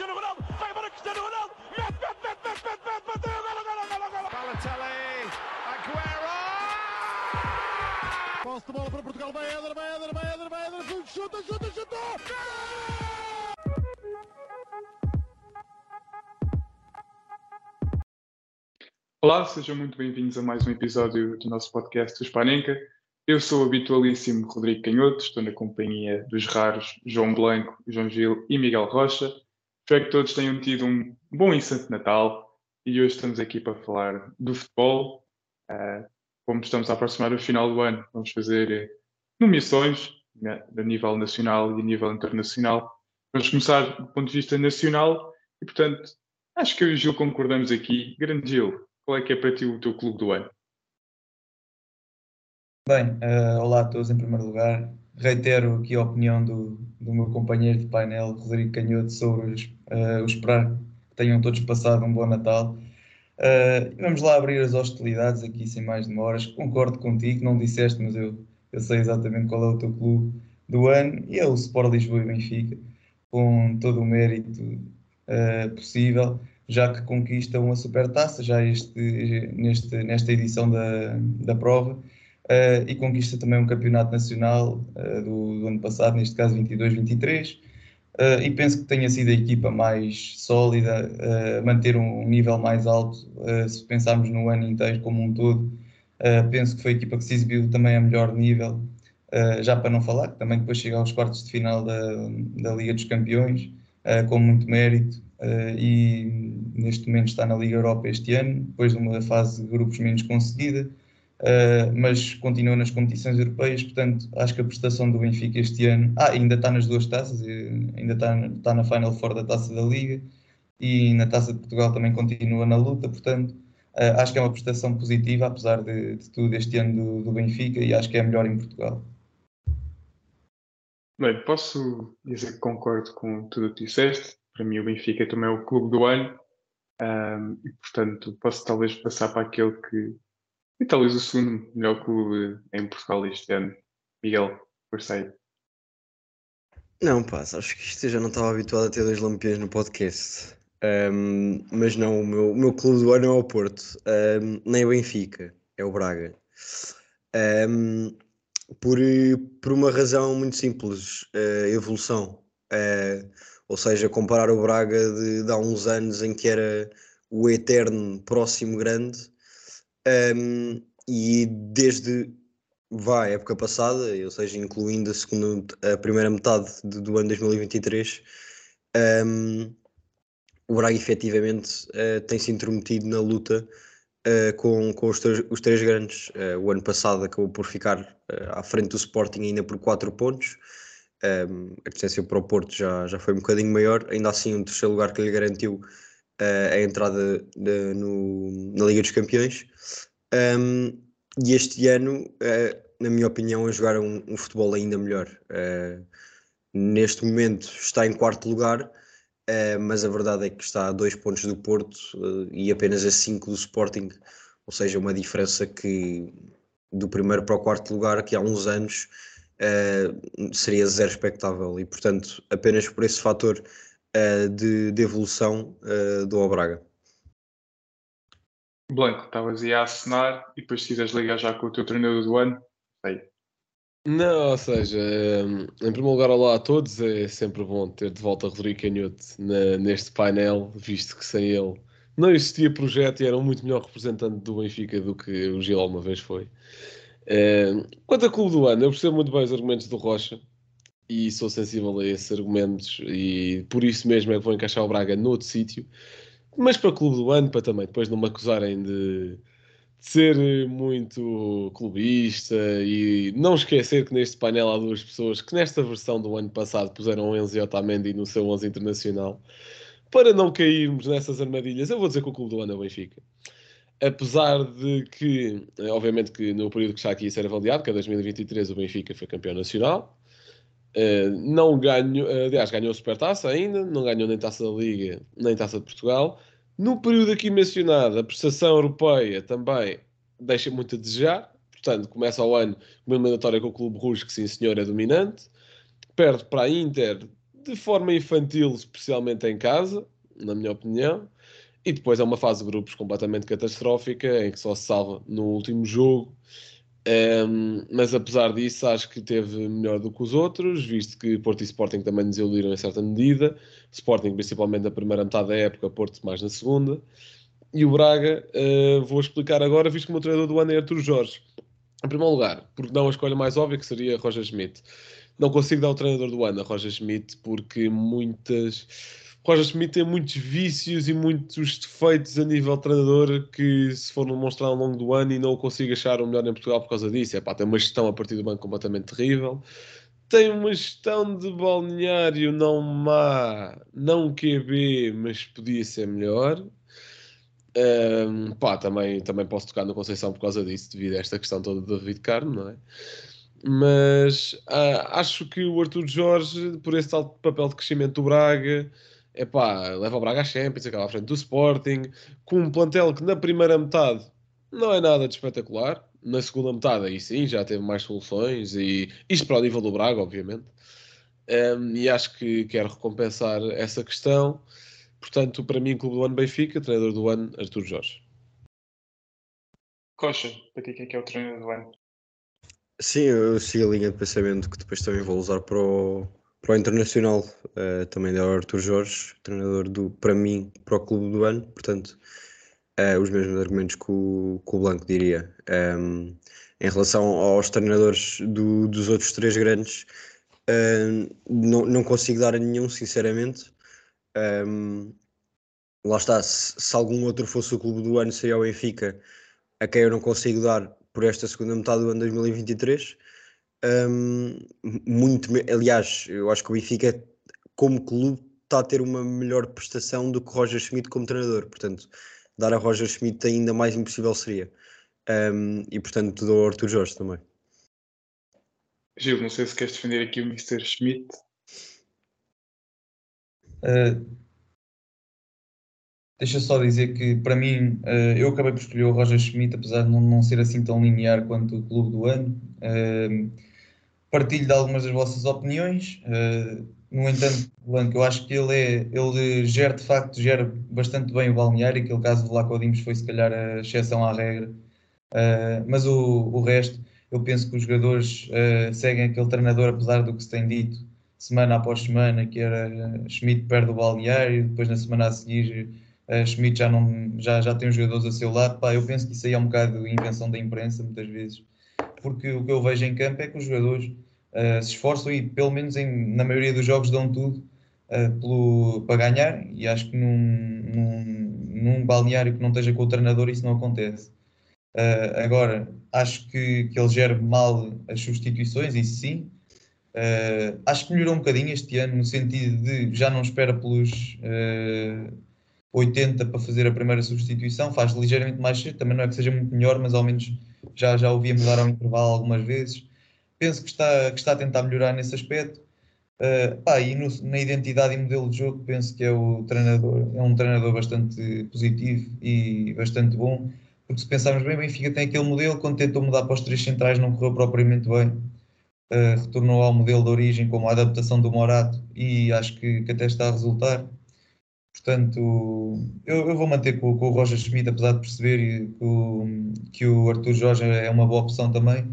Cristiano Ronaldo, vai embora Cristiano Ronaldo, mete, mete, mete, mete, mete, mete, bateu, golo, golo, golo, golo. Balotelli, Aguero! Posse de bola para Portugal, vai Éder, vai Éder, vai Éder, vai Éder, chuta, chuta, chuta! Olá, sejam muito bem-vindos a mais um episódio do nosso podcast do Spanenka. Eu sou o habitualíssimo Rodrigo Canhoto, estou na companhia dos raros João Blanco, João Gil e Miguel Rocha. Espero que todos tenham tido um bom e santo Natal e hoje estamos aqui para falar do futebol. Uh, como estamos a aproximar do final do ano, vamos fazer eh, nomeações né, a nível nacional e a nível internacional. Vamos começar do ponto de vista nacional e, portanto, acho que eu e o Gil concordamos aqui. Grande Gil, qual é que é para ti o teu clube do ano? Bem, uh, olá a todos em primeiro lugar. Reitero aqui a opinião do, do meu companheiro de painel, Rodrigo Canhoto, sobre os, uh, o esperar que tenham todos passado um bom Natal. Uh, vamos lá abrir as hostilidades aqui sem mais demoras. Concordo contigo, não disseste, mas eu, eu sei exatamente qual é o teu clube do ano e é o Sport Lisboa e Benfica, com todo o mérito uh, possível, já que conquista uma supertaça já este, neste, nesta edição da, da prova uh, e conquista também um campeonato nacional do, do, ano passado, neste caso 22-23. Uh, e penso que tenha sido a equipa mais sólida, uh, manter um, nível mais alto, uh, se pensarmos no ano inteiro como um todo. penso que foi a equipa que se exibiu também a melhor nível, já para não falar, que também depois chega aos quartos de final da, da Liga dos Campeões, com muito mérito, e neste momento está na Liga Europa este ano, depois de uma fase de grupos menos conseguida. Uh, mas continua nas competições europeias, portanto acho que a prestação do Benfica este ano ah, ainda está nas duas taças, ainda está, está na Final Four da Taça da Liga e na Taça de Portugal também continua na luta, portanto uh, acho que é uma prestação positiva, apesar de, de tudo este ano do, do, Benfica e acho que é a melhor em Portugal. Bem, posso dizer que concordo com tudo o que disseste, para mim o Benfica também é o clube do ano um, e portanto posso talvez passar para aquele que e talvez o segundo melhor clube em Portugal este ano. Miguel, força Não, pá, acho que isto eu já não estava habituado a ter dois lampiões no podcast. Um, mas não, o meu, o meu clube do ano é o Porto, um, nem o Benfica, é o Braga. Um, por, por uma razão muito simples, uh, evolução. Uh, ou seja, comparar o Braga de, de há uns anos em que era o eterno próximo grande um, e desde a época passada, ou seja, incluindo a, segunda, a primeira metade de, do ano 2023, um, o Braga efetivamente uh, tem se intrometido na luta uh, com, com os, os, três grandes. Uh, o ano passado acabou por ficar à frente do Sporting ainda por 4 pontos. Um, a distância para o Porto já, já foi um bocadinho maior, ainda assim um terceiro lugar que lhe garantiu a entrada de, no, na Liga dos Campeões. Um, e este ano, uh, na minha opinião, a jogar um, um futebol ainda melhor. Uh, neste momento está em quarto lugar, uh, mas a verdade é que está a dois pontos do Porto e apenas a cinco do Sporting, ou seja, uma diferença que do primeiro para o quarto lugar, que há uns anos seria zero expectável e, portanto, apenas por esse fator de, de, evolução do Obraga. Blanco, estavas aí a assinar e depois se quiseres ligar já com o teu treinador do ano, sei. Não, ou seja, hum, em primeiro lugar, olá a todos. É sempre bom ter de volta Rodrigo Canhoto na, neste painel, visto que sem ele não existia projeto e era um muito melhor representante do Benfica do que o Gil alguma vez foi. Quanto a clube do ano, eu percebo muito bem os argumentos do Rocha e sou sensível a esses argumentos e por isso mesmo é que vou encaixar o Braga noutro sítio mas para o clube do ano, para também depois não me acusarem de, de ser muito clubista e não esquecer que neste painel há duas pessoas que nesta versão do ano passado puseram o Enzo Otamendi no seu 11 internacional. Para não cairmos nessas armadilhas, eu vou dizer que o clube do ano é o Benfica. Apesar de que, obviamente que no período que está aqui a ser avaliado, que é 2023, o Benfica foi campeão nacional, Uh, não ganhou, uh, aliás, ganhou a Supertaça ainda, não ganhou nem Taça da Liga, nem Taça de Portugal. No período aqui mencionado, a prestação europeia também deixa muito a desejar. Portanto, começa o ano com uma eliminatória com o Clube Rouge, que sim senhor é dominante. Perde para a Inter, de forma infantil, especialmente em casa, na minha opinião. E depois é uma fase de grupos completamente catastrófica, em que só se salva no último jogo. Um, mas apesar disso, acho que teve melhor do que os outros, visto que Porto e Sporting também nos iludiram em certa medida. Sporting, principalmente na primeira metade da época, Porto mais na segunda. E o Braga, uh, vou explicar agora, visto que o meu treinador do ano é Artur Jorge. Em primeiro lugar, porque dá uma escolha mais óbvia, que seria Roger Schmidt. Não consigo dar o treinador do ano a Roger Schmidt, porque muitas Roger Schmidt tem muitos vícios e muitos defeitos a nível treinador que se for demonstrar ao longo do ano e não o consigo achar o melhor em Portugal por causa disso. É pá, tem uma gestão a partir do banco completamente terrível. Tem uma gestão de balneário não má, não QB, mas podia ser melhor. Um, pá, também, também posso tocar no Conceição por causa disso, devido a esta questão toda do David Carmo, não é? Mas uh, acho que o Arthur Jorge, por esse tal papel de crescimento do Braga, epá, leva o Braga à Champions, acaba à frente do Sporting, com um plantel que na primeira metade não é nada de espetacular, na segunda metade aí sim já teve mais soluções, e isto para o nível do Braga, obviamente, um, e acho que quero recompensar essa questão. Portanto, para mim, Clube do Ano Benfica, treinador do ano, Artur Jorge. Coxa, para ti quem é que é o treinador do ano? Sim, eu sigo a linha de pensamento que depois também vou usar para o, para o Internacional, uh, também da Arthur Jorge, treinador do, para mim, para o clube do ano, portanto, uh, os mesmos argumentos que o, que o Blanco diria. Um, ehm, em relação aos treinadores do, dos outros três grandes, uh, não, não consigo dar a nenhum, sinceramente. Um, ehm, lá está, se, se, algum outro fosse o clube do ano, seria o Benfica, a quem eu não consigo dar por esta segunda metade do ano 2023 um, muito, aliás, eu acho que o Benfica, como clube, está a ter uma melhor prestação do que Roger Schmidt como treinador. Portanto, dar a Roger Schmidt ainda mais impossível seria. Um, e portanto, dou ao Arthur Jorge também. Gil, não sei se queres defender aqui o Mr. Schmidt. Uh, deixa só dizer que, para mim, uh, eu acabei por escolher o Roger Schmidt, apesar de não, não ser assim tão linear quanto o clube do ano. Uh, partilho de algumas das vossas opiniões. Uh, no entanto, Blanco, eu acho que ele, é, ele gera, de facto, gera bastante bem o balneário. Aquele caso do Laco Dimos foi, se calhar, a exceção à regra. Uh, mas o, o resto, eu penso que os jogadores uh, seguem aquele treinador, apesar do que se tem dito, semana após semana, que era Schmidt perde o balneário, depois na semana a seguir uh, Schmidt já, não, já, já tem os jogadores a seu lado. Pá, eu penso que isso aí é um bocado invenção da imprensa, muitas vezes porque o que eu vejo em campo é que os jogadores uh, se esforçam e, pelo menos em, na maioria dos jogos, dão tudo uh, pelo, para ganhar. E acho que num, num, num, balneário que não esteja com o treinador, isso não acontece. Uh, agora, acho que, que ele gera mal as substituições, isso sim. acho que melhorou um bocadinho este ano, no sentido de já não espera pelos. 80 para fazer a primeira substituição, faz ligeiramente mais cedo, também não é que seja muito melhor, mas ao menos já, já ouvia mudar ao intervalo algumas vezes. Penso que está, que está a tentar melhorar nesse aspecto. Uh, pá, e no, na identidade e modelo de jogo, penso que é o treinador, é um treinador bastante positivo e bastante bom, porque se pensarmos bem, Benfica tem aquele modelo, quando tentou mudar para os três centrais não correu propriamente bem. Uh, retornou ao modelo de origem como a adaptação do Morato e acho que, que até está a resultar. Portanto, eu, eu vou manter com, com, o Roger Schmidt, apesar de perceber que o, que o Arthur Jorge é uma boa opção também.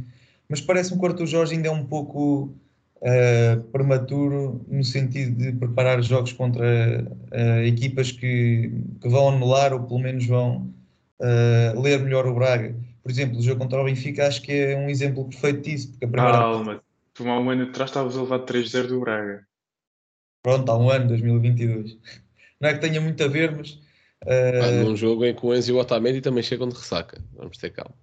Mas parece-me que o Arthur Jorge ainda é um pouco uh, prematuro no sentido de preparar jogos contra uh, equipas que, que vão anular ou pelo menos vão uh, ler melhor o Braga. Por exemplo, o jogo contra o Benfica acho que é um exemplo perfeito disso. Porque a primeira... Calma, tu há um ano atrás estavas a levar 3-0 do Braga. Pronto, há um ano, 2022 não é que tenha muito a ver, mas. Uh... Ah, num jogo em que o Enzo e o Otamendi também chegam de ressaca, vamos ter calma.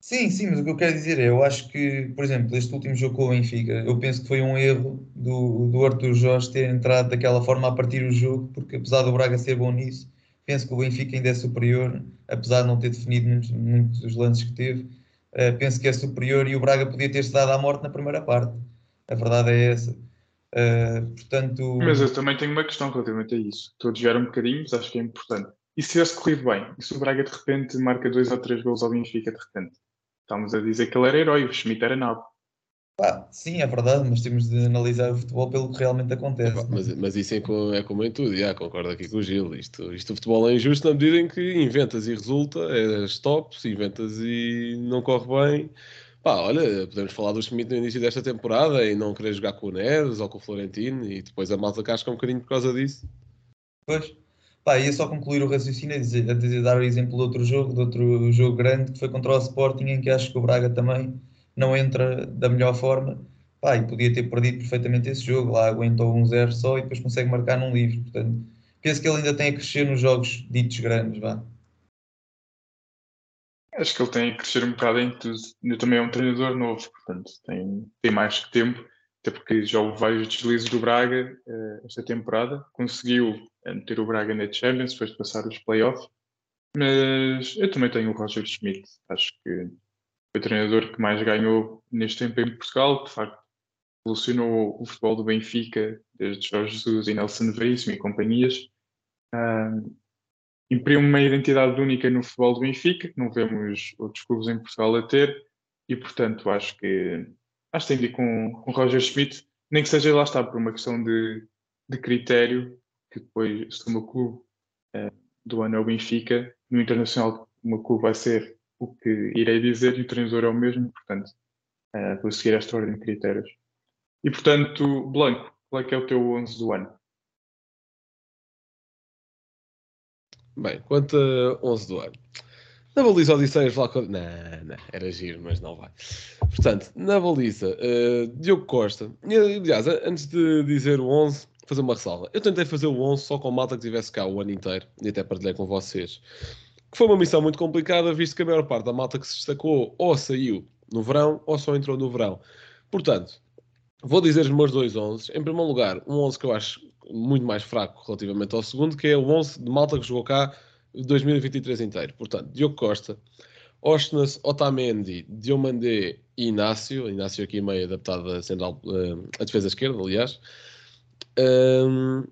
Sim, sim, mas o que eu quero dizer é, eu acho que, por exemplo, este último jogo com o Benfica, eu penso que foi um erro do, do Arthur Jorge ter entrado daquela forma a partir o jogo, porque apesar do Braga ser bom nisso, penso que o Benfica ainda é superior, apesar de não ter definido muitos, muitos dos lances que teve, uh, penso que é superior e o Braga podia ter-se dado à morte na primeira parte. A verdade é essa. Uh, portanto... Mas eu também tenho uma questão relativamente a isso. Estou a desviar um bocadinho, mas acho que é importante. E se tivesse corrido bem? E se o Braga de repente marca dois ou três gols ao Benfica de repente? Estamos a dizer que ele era herói, o Schmidt era nabo. Pá, sim, é verdade, mas temos de analisar o futebol pelo que realmente acontece. Mas, mas isso é como, é como em tudo, já, concordo aqui com o Gil. Isto, isto o futebol é injusto na medida em que inventas e resulta, é stop, se inventas e não corre bem. Pá, olha, podemos falar do Schmidt no início desta temporada e não querer jogar com o Neres ou com o Florentino e depois a malta casca um bocadinho por causa disso. Pois. Pá, ia só concluir o raciocínio a dizer, dizer- dar o exemplo de outro jogo, de outro jogo grande, que foi contra o Sporting, em que acho que o Braga também não entra da melhor forma. Pá, e podia ter perdido perfeitamente esse jogo, lá aguentou um 0 só e depois consegue marcar num livro. Portanto, penso que ele ainda tem a crescer nos jogos ditos grandes, vá. Acho que ele tem que crescer um bocado em tudo. Ainda também é um treinador novo, portanto tem, tem mais que tempo, até porque já houve vários deslizes do Braga eh, esta temporada. Conseguiu eh, meter o Braga na Champions, depois de passar os playoffs. Mas eu também tenho o Roger Schmidt. Acho que foi o treinador que mais ganhou neste tempo em Portugal. De facto, revolucionou o futebol do Benfica, desde Jorge Jesus e Nelson Veríssimo e companhias. Ah, imprime uma identidade única no futebol do Benfica, que não vemos outros clubes em Portugal a ter, e portanto acho que acho que tem de ir com, com Roger Schmidt, nem que seja lá está por uma questão de, de critério, que depois se o meu clube eh, do ano é o Benfica, no Internacional o meu clube vai ser o que irei dizer e o treinador é o mesmo, portanto eh, vou seguir esta ordem de critérios. E portanto, Blanco, qual é que é o teu 11 do ano? Bem, quanto a 11 do ano. Na baliza Odisseias Vlaco... Não, não, era giro, mas não vai. Portanto, na baliza, eh, Diogo Costa. Aliás, antes de dizer o 11, fazer uma ressalva. Eu tentei fazer o 11 só com malta que estivesse cá o ano inteiro, e até partilhei com vocês. Que foi uma missão muito complicada, visto que a maior parte da malta que se destacou ou saiu no verão, ou só entrou no verão. Portanto, vou dizer os meus dois 11. Em primeiro lugar, um 11 que eu acho muito mais fraco relativamente ao segundo, que é o 11 de malta que jogou cá 2023 inteiro. Portanto, Diogo Costa, Ostnas, Otamendi, Diomandé e Inácio. Inácio aqui meio adaptado a, central, eh, a defesa esquerda, aliás. Ahm,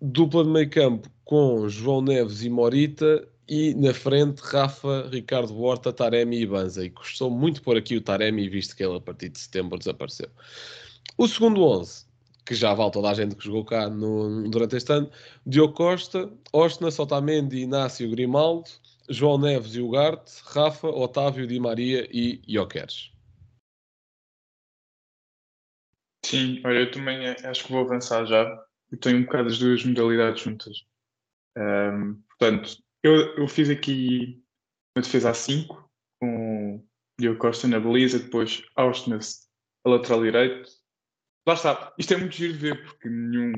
dupla de meio campo com João Neves e Morita. E na frente, Rafa, Ricardo Horta, Taremi e Banza. E custou muito por aqui o Taremi, visto que ele a partir de setembro desapareceu. O segundo 11, que já vale toda a gente que jogou cá no- durante este ano, Diogo Costa, Ostna, Sotamendi, Inácio, Grimaldo, João Neves e Ugarte, Rafa, Otávio, Di Maria e Jokeres. Sim, olha, eu também acho que vou avançar já. Eu tenho um bocado as duas modalidades juntas. Ahm, portanto, eu, eu fiz aqui uma defesa a 5, com Diogo Costa na baliza, depois Auschwitz a lateral direito. Lá está, isto é muito giro de ver, porque nenhum,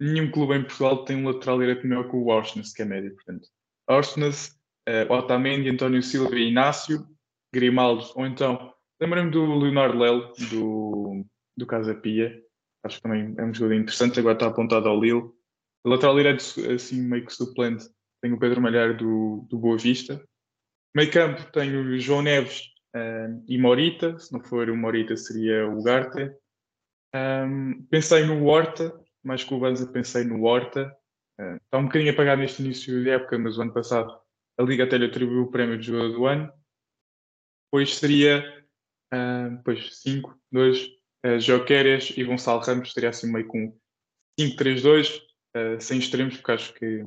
nenhum clube em Portugal tem um lateral direito melhor que o Auschwitz, que é médio. Portanto, Auschwitz, uh, Otamendi, António Silva e Inácio, Grimaldo, ou então, lembrei-me do Leonardo Lelo, do, do Casa Pia. Acho que também é um jogador interessante, agora está apontado ao Lille. Lateral direito, assim, meio que suplente, tem o Pedro Malhar do, do Boa Vista. Meio campo tenho o João Neves uh, e Morita, se não for o Morita seria o Garte. Um, pensei no Horta, mais que o Banza pensei no Horta. Uh, está um bocadinho apagado neste início de época, mas o ano passado a Liga até lhe atribuiu o prémio de jogador do ano. Depois seria depois 5, 2, uh, Joqueres e Gonçalo Ramos, seria assim meio com 5-3-2, uh, sem extremos, porque acho que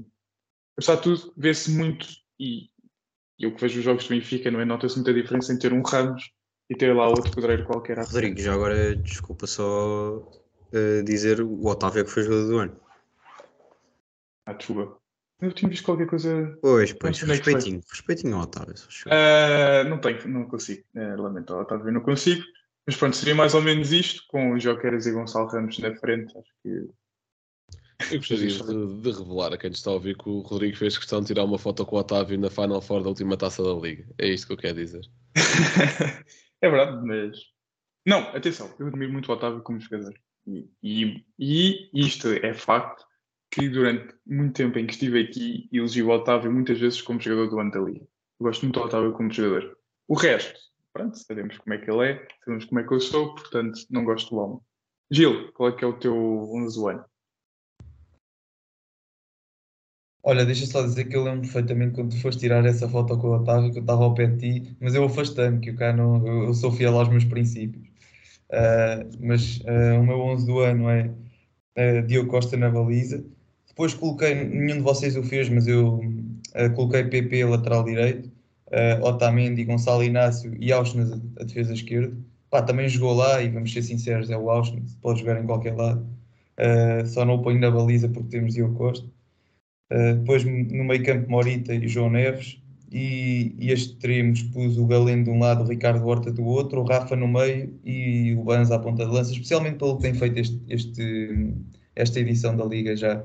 apesar de tudo, vê-se muito e eu que vejo os jogos do Benfica, não é? Nota-se muita diferença em ter um Ramos e ter lá outro pedreiro qualquer. Rodrigo, já agora desculpa só eh, dizer o Otávio é que foi jogador do ano. Ah, desculpa. Eu tinha visto qualquer coisa. Pois, pois, respeitinho, respeitinho ao Otávio. Ah, não tenho, não consigo. É, lamento, Otávio, não consigo. Mas pronto, seria mais ou menos isto, com o Joqueras e Gonçalo Ramos na frente. Acho que Eu gostaria de, de revelar a quem está a ouvir que o Rodrigo fez questão de tirar uma foto com o Otávio na Final Four da última taça da Liga. É isto que eu quero dizer. é verdade, mas. Não, atenção, eu admiro muito o Otávio como jogador. E, e, e isto é facto que durante muito tempo em que estive aqui, elegi o Otávio muitas vezes como jogador do ano. Eu gosto muito do Otávio como jogador. O resto, pronto, sabemos como é que ele é, sabemos como é que eu sou, portanto, não gosto do homem. Gil, qual é que é o teu 11 do ano? Olha, deixa só dizer que eu lembro perfeitamente quando tu foste tirar essa foto com o Otávio, que eu estava ao pé de ti, mas eu afastei-me, que o cara não, eu, eu sou fiel aos meus princípios. Uh, mas uh, o meu 11 do ano é uh, Diogo Costa na baliza. Depois coloquei, nenhum de vocês o fez, mas eu coloquei PP lateral direito, Otamendi, Gonçalo Inácio e Auschwitz a, a defesa esquerda. Pá, também jogou lá e vamos ser sinceros, é o Auschwitz, pode jogar em qualquer lado. só não o ponho na baliza porque temos Diogo Costa. Depois no meio campo Morita e João Neves e, e extremos pus o Galeno de um lado, o Ricardo Horta do outro, o Rafa no meio e o Banza à ponta de lança, especialmente pelo que tem feito este, este, esta edição da Liga já.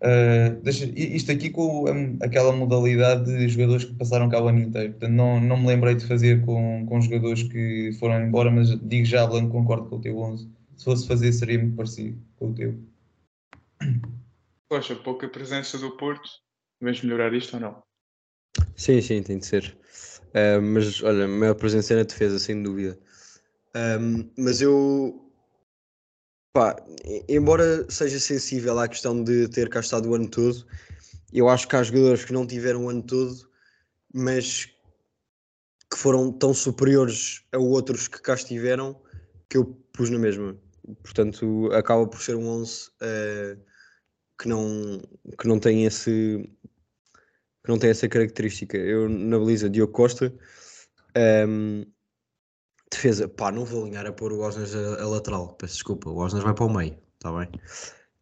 Uh, deixa, isto aqui com um, aquela modalidade de jogadores que passaram cá o ano inteiro. Portanto, não, não me lembrei de fazer com, com jogadores que foram embora, mas digo já, Blanco, concordo com o teu 11. Se fosse fazer, seria muito parecido com o teu. Poxa, pouca presença do Porto. Vamos melhorar isto ou não? Sim, sim, tem de ser. Uh, mas olha, maior presença é na defesa, sem dúvida. Um, mas eu, pá, embora seja sensível à questão de ter cá estado o ano todo, eu acho que há jogadores que não tiveram o ano todo, mas que foram tão superiores a outros que cá estiveram que eu pus na mesma. Portanto, acaba por ser um 11 uh, que, não, que não tem esse, que não tem essa característica. Eu na baliza Diogo Costa, um, defesa, pá, não vou alinhar a pôr o Osnas a, a, lateral, peço desculpa, o Osnas vai para o meio, está bem?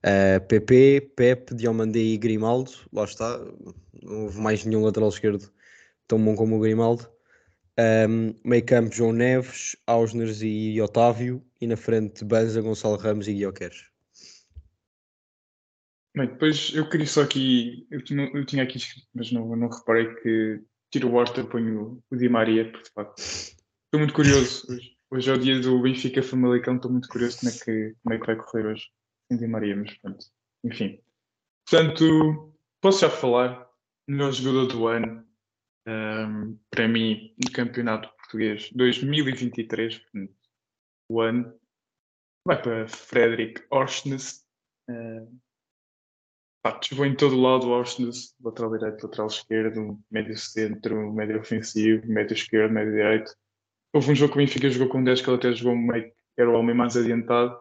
Uh, PP, Pep, Diomandé e Grimaldo, lá está, não houve mais nenhum lateral esquerdo tão bom como o Grimaldo. Um, meio campo João Neves, Ausners e Otávio, e na frente Banza, Gonçalo Ramos e Guilherme Bem, depois eu queria só aqui, eu, eu tinha aqui escrito, mas não, não reparei que tiro o Horta, ponho o Di Maria, porque de facto estou muito curioso. Hoje, hoje é o dia do Benfica Famalicão, estou muito curioso como é que, como é que vai correr hoje em Di Maria, mas pronto, enfim. Portanto, posso já falar, melhor jogador do ano, um, para mim, no Campeonato Português 2023, portanto, o ano, vai para Frederic Orsnes. Uh, Pá, vou em todo lado o Arsenal, lateral direito, lateral esquerdo, médio centro, médio ofensivo, médio esquerdo, médio direito. Houve um jogo que o Benfica jogou com 10 que ele até jogou meio que era o homem mais adiantado.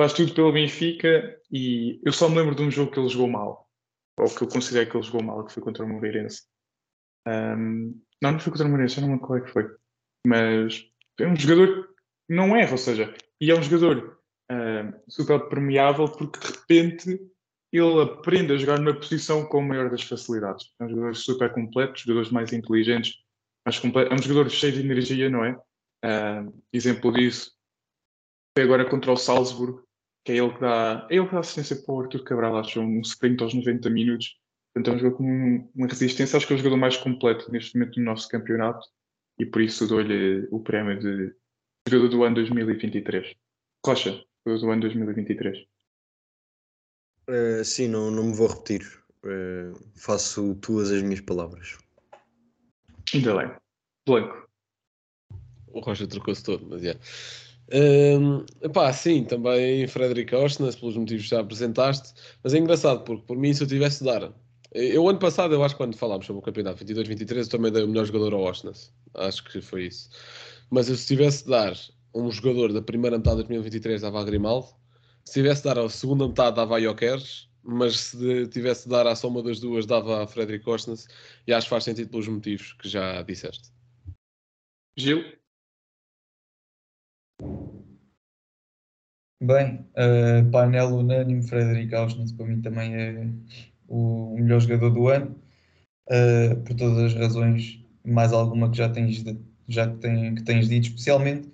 Faz tudo pelo Benfica e eu só me lembro de um jogo que ele jogou mal, ou que eu considerei que ele jogou mal, que foi contra o Moreirense. Um, não, não foi contra o Moreirense, eu não lembro qual é que foi. Mas é um jogador que não erra, ou seja, e é um jogador super permeável porque de repente ele aprende a jogar numa posição com a maior das facilidades. É um jogador super completo, jogadores mais inteligentes, mais. É um jogador cheio de energia, não é? Uh, exemplo disso foi agora contra o Salzburg, que é ele que dá, é ele que dá assistência para o Arthur Cabral, acho, um sprint aos 90 minutos. Portanto, é um jogador com uma resistência, acho que é o jogador mais completo neste momento no nosso campeonato e por isso dou-lhe o prémio de jogador do ano 2023. Rocha, jogador do ano 2023. Uh, sim, não, não me vou repetir. Uh, faço tuas as minhas palavras. Ainda bem. Blanco. O Rocha trocou-se todo, mas é. Um, epá, sim, também Frederic Ostnas, pelos motivos que já apresentaste, mas é engraçado porque, por mim, se eu tivesse de dar. Eu, ano passado, eu acho que quando falámos sobre o campeonato 22-23, eu também dei o melhor jogador ao Ostnas. Acho que foi isso. Mas eu, se tivesse de dar um jogador da primeira metade de 2023, dava a Grimaldo, se tivesse de dar a segunda metade, dava a Jokeres, mas se tivesse de dar a soma das duas, dava a Frederic Costnes, e acho que faz sentido pelos motivos que já disseste. Gil? Bem, uh, painel unânime, Frederic Ausnes para mim também é o melhor jogador do ano, uh, por todas as razões, mais alguma que já tens, já que, tem, que tens dito, especialmente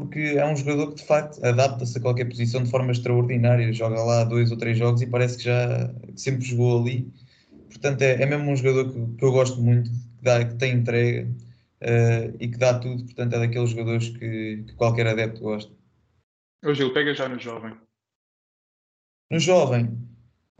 porque é um jogador que de facto adapta-se a qualquer posição de forma extraordinária. Joga lá dois ou três jogos e parece que já sempre jogou ali. Portanto, é, é mesmo um jogador que, que, eu gosto muito, que, dá, que tem entrega uh, e que dá tudo. Portanto, é daqueles jogadores que, que qualquer adepto gosta. Ô Gil, pega já no jovem. No jovem,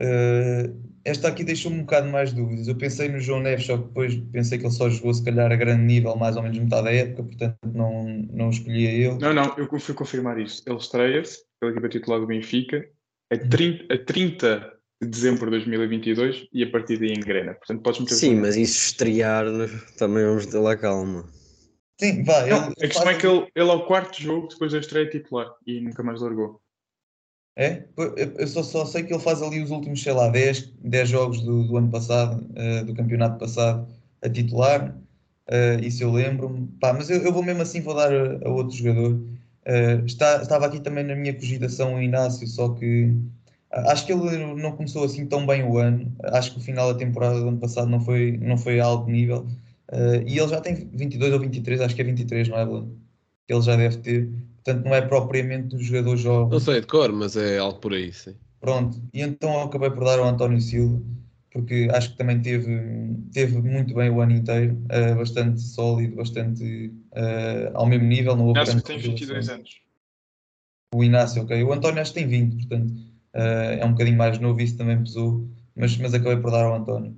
uh, esta aqui deixou-me um bocado mais dúvidas. Eu pensei no João Neves, só que depois pensei que ele só jogou se calhar a grande nível, mais ou menos metade da época, portanto não, não escolhia ele. Não, não, eu fui confirmar isso. Ele estreia-se pela equipa titular do Benfica a 30, a 30 de dezembro de 2022 e a partir daí engrena. Portanto, podes meter Sim, mas isso estrear também vamos ter lá calma. Sim, vá. Não, ele a questão faz- é que ele, ele ao quarto jogo, depois da estreia titular, e nunca mais largou. É? Eu só, só sei que ele faz ali os últimos, sei lá, 10, 10 jogos do, do ano passado, eh, do campeonato passado, a titular. eh, isso eu lembro-me. Mas eu, eu vou mesmo assim, vou dar a, a outro jogador. Eh, está, estava aqui também na minha cogitação o Inácio, só que acho que ele não começou assim tão bem o ano. Acho que o final da temporada do ano passado não foi, não foi a alto nível. E ele já tem 22 ou 23, acho que é 23, não é, Bruno? Ele já deve ter. Portanto, não é propriamente um jogador jovem. Não sei de cor, mas é algo por aí, sim. Pronto, e então acabei por dar ao António Silva, porque acho que também teve, teve muito bem o ano inteiro, eh, bastante sólido, bastante eh, ao mesmo nível. Não Acho que tem 22 revelações. anos. O Inácio, ok. O António acho que tem 20, portanto eh, é um bocadinho mais novo, isso também pesou, mas, mas acabei por dar ao António.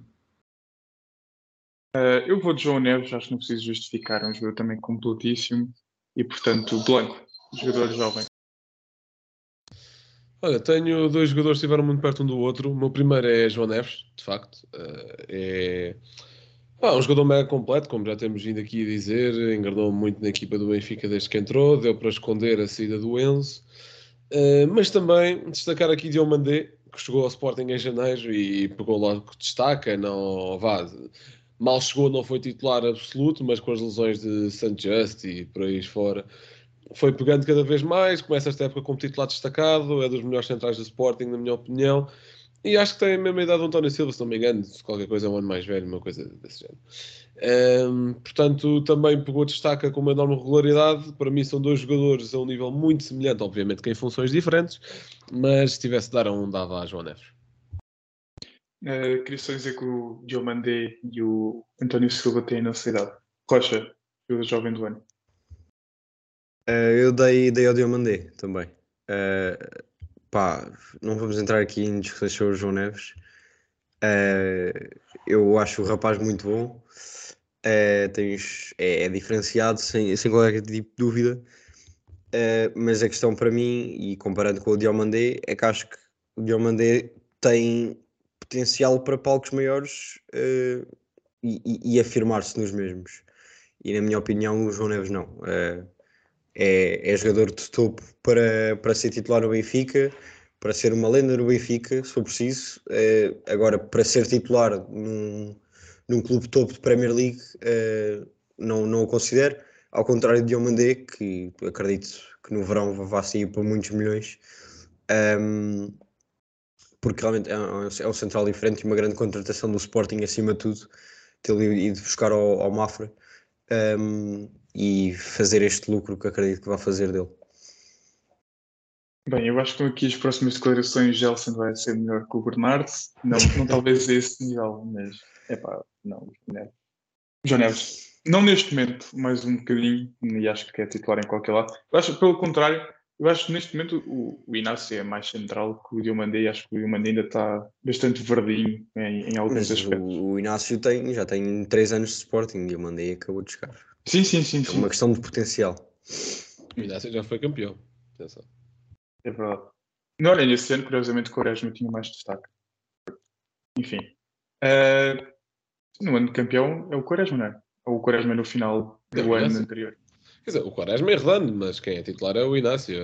Eu vou de João Neves, acho que não preciso justificar, é um jogador também completíssimo e, portanto, Blanco, jogador jovem. Olha, tenho dois jogadores que estiveram muito perto um do outro. O meu primeiro é João Neves, de facto. Eh, é pá, um jogador mega completo, como já temos vindo aqui a dizer. Enganou muito na equipa do Benfica desde que entrou, deu para esconder a saída do Enzo. Eh, mas também destacar aqui Diomandé, que chegou ao Sporting em janeiro e pegou logo destaca. Não, vá, mal chegou, não foi titular absoluto, mas com as lesões de St. Just e por aí fora foi pegando cada vez mais, começa esta época como titular destacado, é dos melhores centrais do Sporting, na minha opinião, e acho que tem a mesma idade do António Silva, se não me engano, se qualquer coisa é um ano mais velho, uma coisa desse género. Ehm, portanto, também pegou destaca com uma enorme regularidade. Para mim, são dois jogadores a um nível muito semelhante, obviamente que em funções diferentes, mas se tivesse de dar a um, dava a João Neves. Eh, queria só dizer que o Diomandé e o António Silva têm a nossa idade. Rocha, jogador jovem do ano. Eh, eu dei, dei ao Diomandé também. Eh, pá, não vamos entrar aqui em discussões sobre o João Neves. Eh, eu acho o rapaz muito bom. Eh, tens, é, é diferenciado, sem, sem qualquer tipo de dúvida. Eh, mas a questão para mim, e comparando com o Diomandé, é que acho que o Diomandé tem potencial para palcos maiores eh, e, e- e afirmar-se nos mesmos. E na minha opinião, o João Neves não. Eh, é, é jogador de topo para, para ser titular no Benfica, para ser uma lenda no Benfica, se for preciso. Eh, agora, para ser titular num, num clube topo de Premier League, eh, não, não o considero. Ao contrário de Diomandé, que acredito que no verão vá sair por muitos milhões, Ahm, porque realmente é um, é um central diferente e uma grande contratação do Sporting acima de tudo, ter ido buscar ao, ao Mafra. Ahm, e fazer este lucro que acredito que vai fazer dele. Bem, eu acho que aqui as próximas declarações Gelson vai ser melhor que o Bernardo. Não, não talvez a esse nível, mas é pá, não, o João Neves. João Neves, não neste momento, mais um bocadinho, e acho que é titular em qualquer lado. Eu acho, pelo contrário, eu acho que neste momento o, o Inácio é mais central que o Diomandé e acho que o Diomandé ainda está bastante verdinho em, em alguns Mas aspectos. o, o Inácio tem, já tem 3 anos de Sporting e mandei e acabou de chegar. Sim, sim, sim, É sim. uma questão de potencial. O Inácio já foi campeão. Atenção. É verdade. Não, olha, esse ano, curiosamente, o Quaresma tinha mais destaque. Enfim. Eh, no ano de campeão é o Quaresma, não é? Ou o Quaresma no final É do o ano Inácio. anterior. Quer dizer, o Quaresma é redondo, mas quem é titular é o Inácio.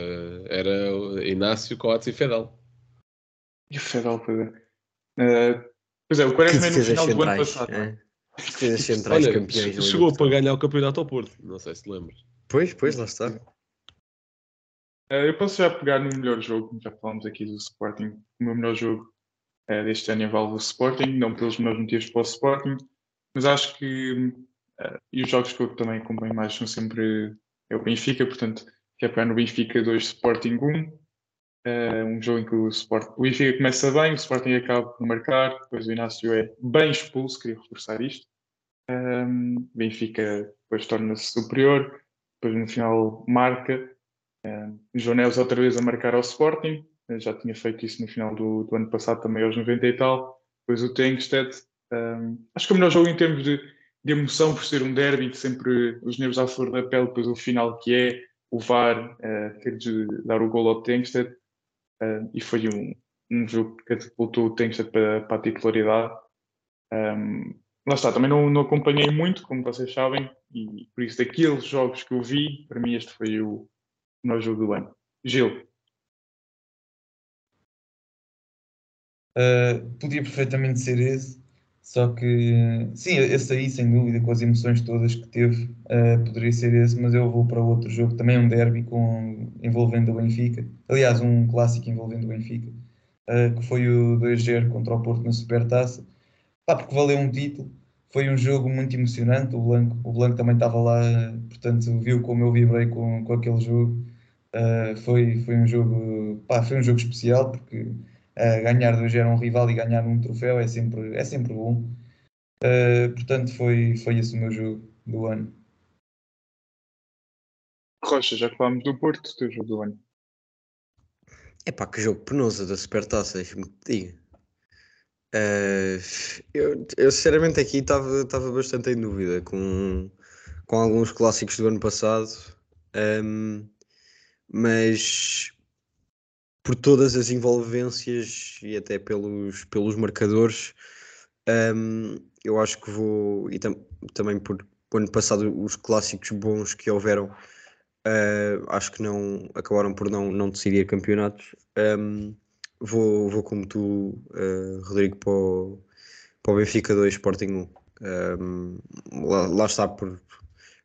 Era o Inácio, Coates e Fedal. E o Fedal, pois é. Eh, pois é, o Quaresma é no final do ano passado. é? É? Defesas centrais Olha, campeões. chegou para ganhar o campeonato ao Porto. Não sei se te lembras. Pois, pois, lá está. Eh, eu posso já pegar no melhor jogo, já falámos aqui do Sporting. O meu melhor jogo eh, deste ano envolve o Sporting, não pelos meus motivos para o Sporting, mas acho que. eh, e os jogos que eu também acompanho mais são sempre. É o Benfica, portanto, quer pegar no Benfica 2 Sporting 1. Eh, um jogo em que o, Sport, o Benfica começa bem, o Sporting acaba por marcar, depois o Inácio é bem expulso, queria reforçar isto. Um, Benfica depois torna-se superior, depois no final marca. Um, João Neves outra vez a marcar ao Sporting, eh, já tinha feito isso no final do, do ano passado também aos 90 e tal. Depois o Tengsted, um, acho que é o melhor jogo em termos de, de emoção por ser um derby, de sempre os nervos à flor da pele, depois o final que é o VAR eh, ter de dar o gol ao Tengsted. Uh, e foi um, um jogo que catapultou o Tengsted para, para a titularidade. Um, lá está, também não, não acompanhei muito, como vocês sabem, e por isso daqueles jogos que eu vi, para mim este foi o melhor jogo do ano. Gil, Uh, podia perfeitamente ser esse, só que sim, esse aí sem dúvida, com as emoções todas que teve, uh, poderia ser esse, mas eu vou para outro jogo, também um derby com, envolvendo o Benfica, aliás, um clássico envolvendo o Benfica, uh, que foi o 2-0 contra o Porto na Supertaça, Pá, porque valeu um título, foi um jogo muito emocionante, o Blanco, o Blanco também estava lá, portanto viu como eu vibrei com, com aquele jogo, foi, foi um jogo, pá, foi um jogo especial, porque Uh, ganhar 2 era um rival e ganhar um troféu é sempre, é sempre bom. Uh, portanto, foi, foi esse o meu jogo do ano. Rocha, já que falámos do Porto, o teu jogo do ano. É pá, que jogo penoso da Supertaça, deixa-me que te diga. Uh, eu, eu, sinceramente aqui estava bastante em dúvida com, com alguns clássicos do ano passado, um, mas por todas as envolvências e até pelos, pelos marcadores, um, eu acho que vou, e tam, também por o ano passado os clássicos bons que houveram, uh, acho que não acabaram por não, não decidir campeonatos. Um, vou, vou como tu, uh, Rodrigo, para o, para o Benfica 2, Sporting 1. Um, lá, lá, está por,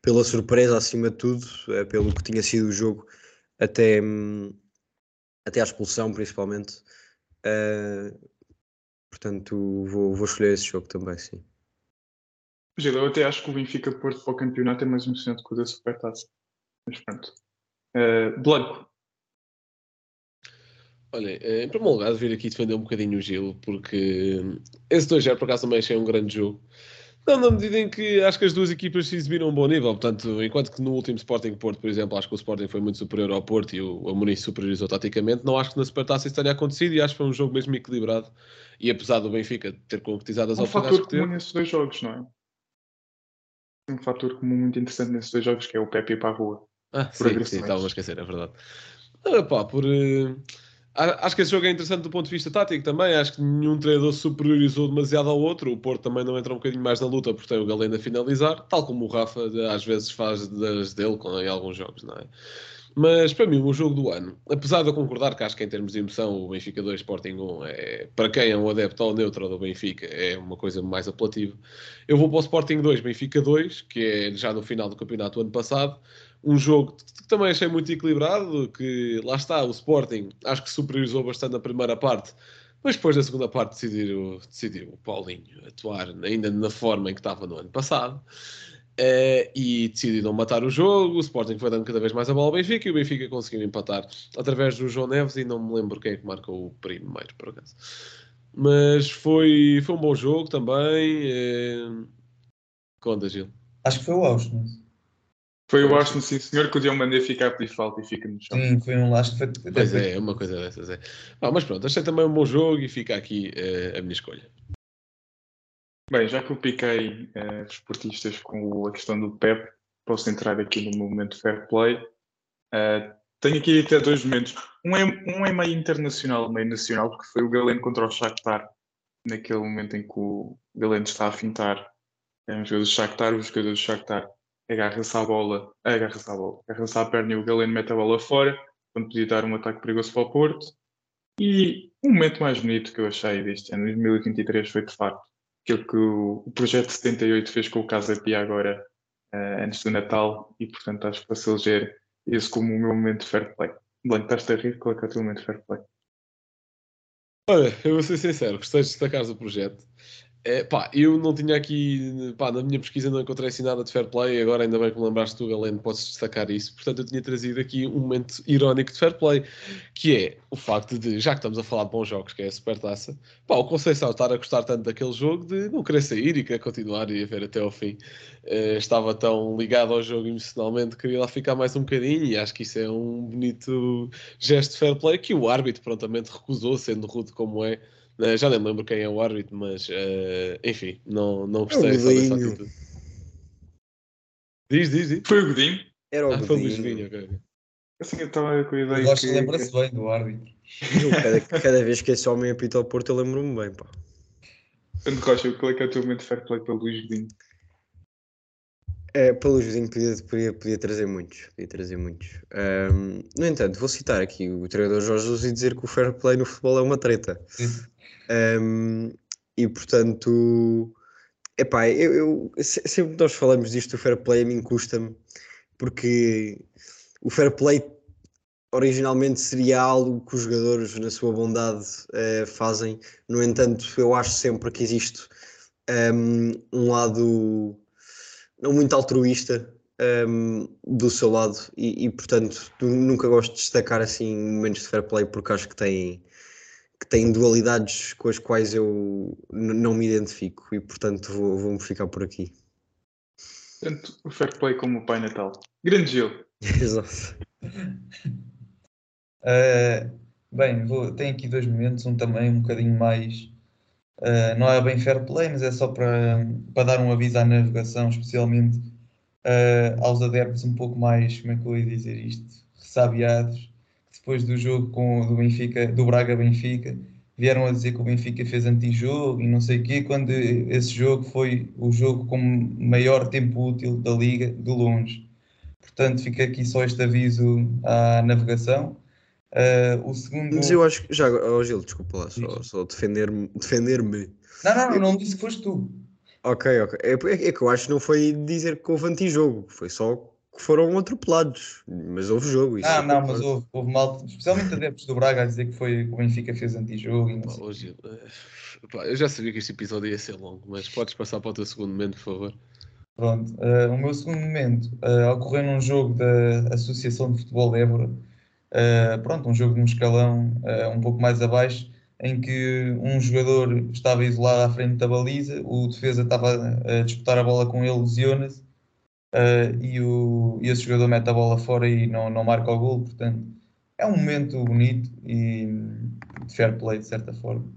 pela surpresa acima de tudo, uh, pelo que tinha sido o jogo até, um, até à expulsão principalmente. Uh, portanto, vou, vou escolher esse jogo também, sim. Gil, eu até acho que o Benfica Porto para o campeonato é mais emocionante que o da Supertaça. Mas pronto. Uh, Blanco. Olha, eh, em primeiro lugar, vir aqui defender um bocadinho o Gil, porque esse 2-0 por acaso também achei um grande jogo. Não, na medida em que acho que as duas equipas se exibiram um bom nível. Portanto, enquanto que no último Sporting Porto, por exemplo, acho que o Sporting foi muito superior ao Porto e o, Muniz superiorizou taticamente, não acho que na Supertaça isso tenha acontecido e acho que foi um jogo mesmo equilibrado. E apesar do Benfica ter concretizado as um oportunidades fator que teve... comum nesses dois jogos, não é? Um fator comum muito interessante nesses dois jogos que é o Pepe para a rua. Ah, sim, sim, estava a esquecer, é verdade. Ah, pá, por... Uh Acho que esse jogo é interessante do ponto de vista tático também. Acho que nenhum treinador superiorizou demasiado ao outro. O Porto também não entra um bocadinho mais na luta porque tem o Galeno a finalizar, tal como o Rafa às vezes faz das dele em alguns jogos, não é? Mas para mim, o jogo do ano, apesar de eu concordar que acho que em termos de emoção o Benfica 2 Sporting 1 é, para quem é um adepto ao neutro do Benfica, é uma coisa mais apelativa. Eu vou para o Sporting 2 Benfica 2, que é já no final do campeonato do ano passado um jogo que também achei muito equilibrado, que lá está, o Sporting acho que superiorizou bastante na primeira parte, mas depois da segunda parte decidiu, decidiu o Paulinho atuar ainda na forma em que estava no ano passado. Uh, e decidiu não matar o jogo. O Sporting foi dando cada vez mais a bola ao Benfica e o Benfica conseguiu empatar através do João Neves. E não me lembro quem é que marcou o primeiro, por acaso. Mas foi, foi um bom jogo também. Uh... Conta, Gil. Acho que foi o Austin. Foi o Austin, sim senhor, que o Dion mandei ficar por falta e fica no chão. Sim, foi um last. Foi, pois é, é uma coisa dessas. É. Ah, mas pronto, achei também um bom jogo e fica aqui uh, a minha escolha. Bem, já que eu piquei uh, esportistas com a questão do Pep, posso entrar aqui no momento fair play. Uh, tenho aqui até dois momentos. Um é, um é meio internacional, meio nacional, porque foi o Galeno contra o Shakhtar, naquele momento em que o Galeno está a fintar é um jogador do Shakhtar, o jogador do Shakhtar agarra-se à bola, agarra-se à bola, agarra-se à perna e o Galeno mete a bola fora, quando podia dar um ataque perigoso para o Porto. E o momento mais bonito que eu achei deste ano, 2023, foi de facto aquilo que o, Projeto 78 fez com o Casa Pia agora, uh, antes do Natal, e portanto acho que se eleger esse como o meu momento de fair play. Blanco, estás a rir? Qual é, é o teu momento de fair play? Olha, eu vou ser sincero, gostei de destacar o projeto. É, pá, eu não tinha aqui, pá, na minha pesquisa não encontrei assim nada de fair play, agora ainda bem que me lembraste tu, Galeno, podes destacar isso. Portanto, eu tinha trazido aqui um momento irónico de fair play, que é o facto de, já que estamos a falar de bons jogos, que é a Supertaça, pá, o Conceição estar a gostar tanto daquele jogo de não querer sair e querer continuar e a ver até ao fim. Uh, estava tão ligado ao jogo emocionalmente, queria lá ficar mais um bocadinho e acho que isso é um bonito gesto de fair play que o árbitro prontamente recusou, sendo rude como é. Uh, já nem lembro quem é o árbitro, mas uh, enfim, não, não gostei é só dessa atitude. Diz, diz, diz. Foi o Godinho? Era o ah, Godinho. foi o Luís Vinho, ok. Assim, eu estava com a ideia. Acho que lembra-se bem do árbitro. Cada, cada vez que esse homem apita ao Porto, eu lembro-me bem, pá. Portanto, Rocha, qual é que é o teu momento de fair play pelo Luís Godinho? É, pelo Josinho podia, podia, podia trazer muitos. Podia trazer muitos. Ahm, no entanto, vou citar aqui o treinador Jorge Jesus e dizer que o fair play no futebol é uma treta. Ahm, e portanto, epá, eu, eu se- sempre que nós falamos disto do fair play, a mim custa-me, porque o fair play originalmente seria algo que os jogadores, na sua bondade, eh, fazem. No entanto, eu acho sempre que existe ahm, um lado não muito altruísta ahm, do seu lado e, e, portanto nu- nunca gosto de destacar assim momentos de fair play porque acho que têm que têm dualidades com as quais eu não me identifico e portanto vou- vou-me ficar por aqui. Tanto o fair play como o Pai Natal. Grande Gil. Exato. Uh, bem, vou, tenho aqui dois momentos, um também um bocadinho mais. uh, não é bem fair play, mas é só para, para dar um aviso à navegação, especialmente uh, aos adeptos um pouco mais, como é que eu ia dizer isto? Ressabiados, depois do jogo com, do Benfica, do Braga Benfica, vieram a dizer que o Benfica fez antijogo e não sei o quê, quando esse jogo foi o jogo com maior tempo útil da Liga, de longe. Portanto, fica aqui só este aviso à navegação. Uh, o segundo. Mas eu acho que já oh, Gil, desculpa lá, só, só defender-me defender-me. Não, não, não, não disse que foste tu. Ok, ok. É, é- é que eu acho que não foi dizer que houve antijogo, foi só que foram atropelados. Mas houve jogo. Isso Ah, eu não, mas houve, houve mal, especialmente adeptos do Braga a dizer que foi que o Benfica fez antijogo e Pá, hoje, eh, pá, eu já sabia que este episódio ia ser longo, mas podes passar para o teu segundo momento, por favor. Pronto, uh, o meu segundo momento uh, ocorreu num jogo da Associação de Futebol de Évora, uh, pronto, um jogo de um escalão uh, um pouco mais abaixo, em que um jogador estava isolado à frente da baliza, o defesa estava a disputar a bola com ele, lesiona-se, uh, e, o, e esse jogador mete a bola fora e não, não marca o gol, portanto, é um momento bonito e de fair play, de certa forma.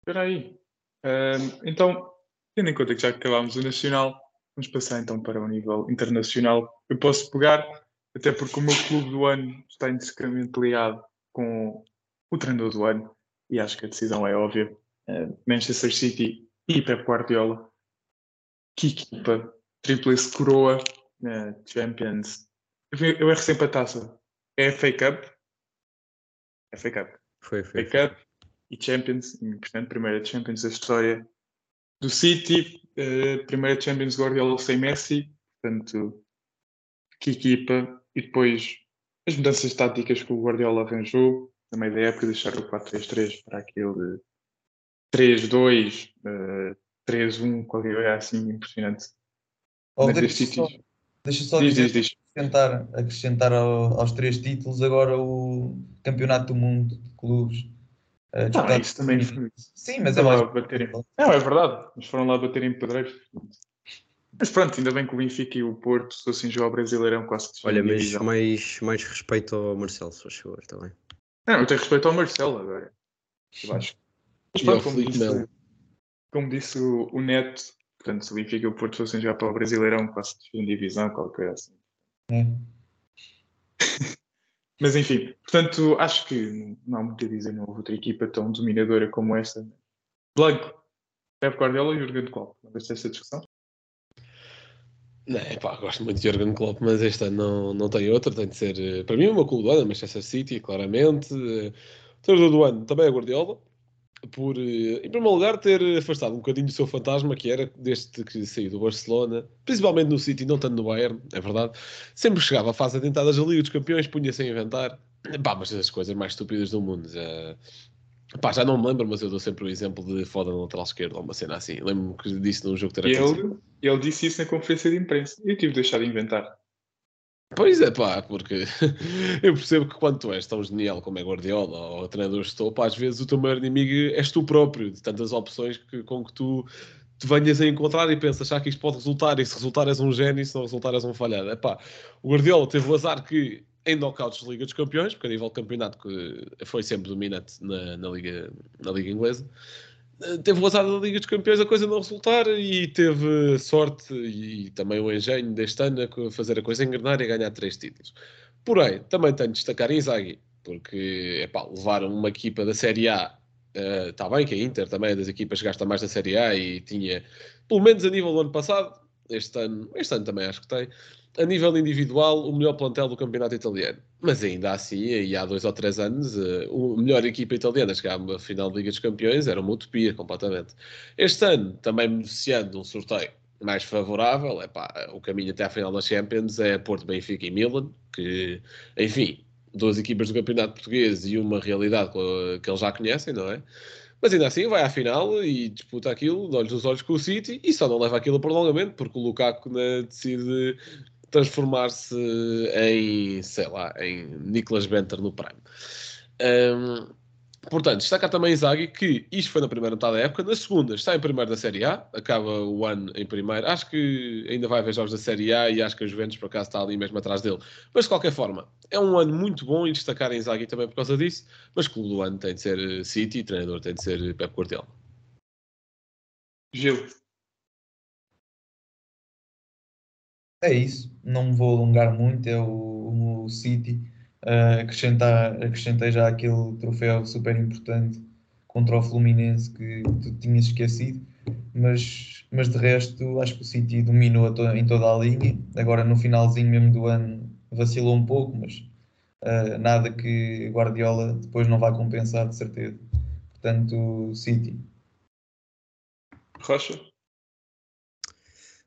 Espera aí. Ahm, então, tendo em conta que já acabámos o Nacional, vamos passar então para o nível internacional. Eu posso pegar, até porque o meu clube do ano está intrinsecamente ligado com o treinador do ano, e acho que a decisão é óbvia. Ah, Manchester City e Pep Guardiola. Que equipa, tríplice coroa, na Champions. Eu, erro sempre a taça. É a FA Cup? É a FA Cup. Foi, foi. FA Cup e Champions, portanto, primeira Champions da história do City, eh, primeira Champions Guardiola sem Messi, portanto, que equipa, e depois as mudanças táticas que o Guardiola arranjou, meio da época, deixar o 4-3-3 para aquele 3-2, eh, 3-1, qualquer coisa assim impressionante. Oh, deixa, só, deixa só Diz, dizer, diz, diz. acrescentar, acrescentar ao- aos três títulos agora o Campeonato do Mundo de Clubes. eh, Ah, isso também foi. Sim, mas é Foram mais. lá bater em- Não, é verdade, mas foram lá bater em pedreiros. Mas pronto, ainda bem que o Benfica e o Porto, se fossem jogar ao Brasileirão, quase que Olha, mas mais, mais respeito ao Marcelo, se faz favor, está bem? Não, eu tenho respeito ao Marcelo agora. Eu acho. Mas E ao pronto, como Felipe disse, Melo. Como disse o, o Neto, portanto, se o Benfica e o Porto fossem jogar para o Brasileirão, quase que de divisão, qualquer coisa assim. É. Mas enfim, portanto, acho que não há muito a dizer, não houve outra equipa tão dominadora como esta. Blanco, Pep Guardiola e Jurgen Klopp. Lembras esta discussão? Não, pá, gosto muito de Jurgen Klopp, mas este ano não, não tem outra. Tem de ser, eh, para mim, o meu clube do ano, é Manchester City, claramente. Eh, O treinador do ano também é Guardiola, por, eh, em primeiro lugar, ter afastado um bocadinho do seu fantasma, que era desde que saiu do Barcelona, principalmente no City, não tanto no Bayern, é verdade. Sempre chegava à fase adentadas da Liga dos Campeões, punha-se a inventar. Pá, mas as coisas mais estúpidas do mundo. Já, pá, já não me lembro, mas eu dou sempre o exemplo de foda no lateral esquerdo, ou uma cena assim. Lembro-me que disse num jogo que era ele, ele disse isso na conferência de imprensa. Eu tive de deixar de inventar. Pois é, pá, porque eu percebo que quando tu és tão genial como é Guardiola ou treinador de topo, às vezes o teu maior inimigo és tu próprio, de tantas opções que, com que tu te venhas a encontrar e pensas já que isto pode resultar, e se resultar és um gênio, e se não resultar és um falhado. É pá, o Guardiola teve o azar que em knockouts de Liga dos Campeões, porque a nível de campeonato que foi sempre dominante na, na, Liga, na Liga Inglesa, teve o azar da Liga dos Campeões a coisa não resultar e teve sorte e também o engenho deste ano a fazer a coisa engrenar e ganhar três títulos. Porém, também tenho de destacar Inzaghi, porque epá, levaram uma equipa da Série A Está bem que a Inter também é das equipas que gasta mais na Série A e tinha, pelo menos a nível do ano passado, este ano, este ano também acho que tem, a nível individual, o melhor plantel do campeonato italiano. Mas ainda assim, e há dois ou três anos, a melhor equipa italiana chegar à final da Liga dos Campeões era uma utopia completamente. Este ano, também beneficiando um sorteio mais favorável, epá, o caminho até à final da Champions é Porto, Benfica e Milan, que, enfim, duas equipas do campeonato português e uma realidade que eles já conhecem, não é? Mas ainda assim vai à final e disputa aquilo, de olhos nos olhos com o City e só não leva aquilo a prolongamento porque o Lukaku né, decide transformar-se em, sei lá, em Nicolas Benter no Prime. Um, portanto, destaca também Inzaghi que isto foi na primeira metade da época, na segunda está em primeiro da Série A, acaba o ano em primeiro. Acho que ainda vai haver jogos da Série A e acho que a Juventus por acaso está ali mesmo atrás dele. Mas de qualquer forma, é um ano muito bom e destacar Inzaghi também por causa disso, mas clube do ano tem de ser City e treinador tem de ser Pep Guardiola. Gil. É isso, não vou alongar muito, é o, o City. Uh, acrescentar, acrescentei já aquele troféu super importante contra o Fluminense que tu tinhas esquecido, mas, mas de resto acho que o City dominou to em toda a linha. Agora no finalzinho mesmo do ano vacilou um pouco, mas uh, nada que Guardiola depois não vá compensar de certeza. Portanto, City. Rocha?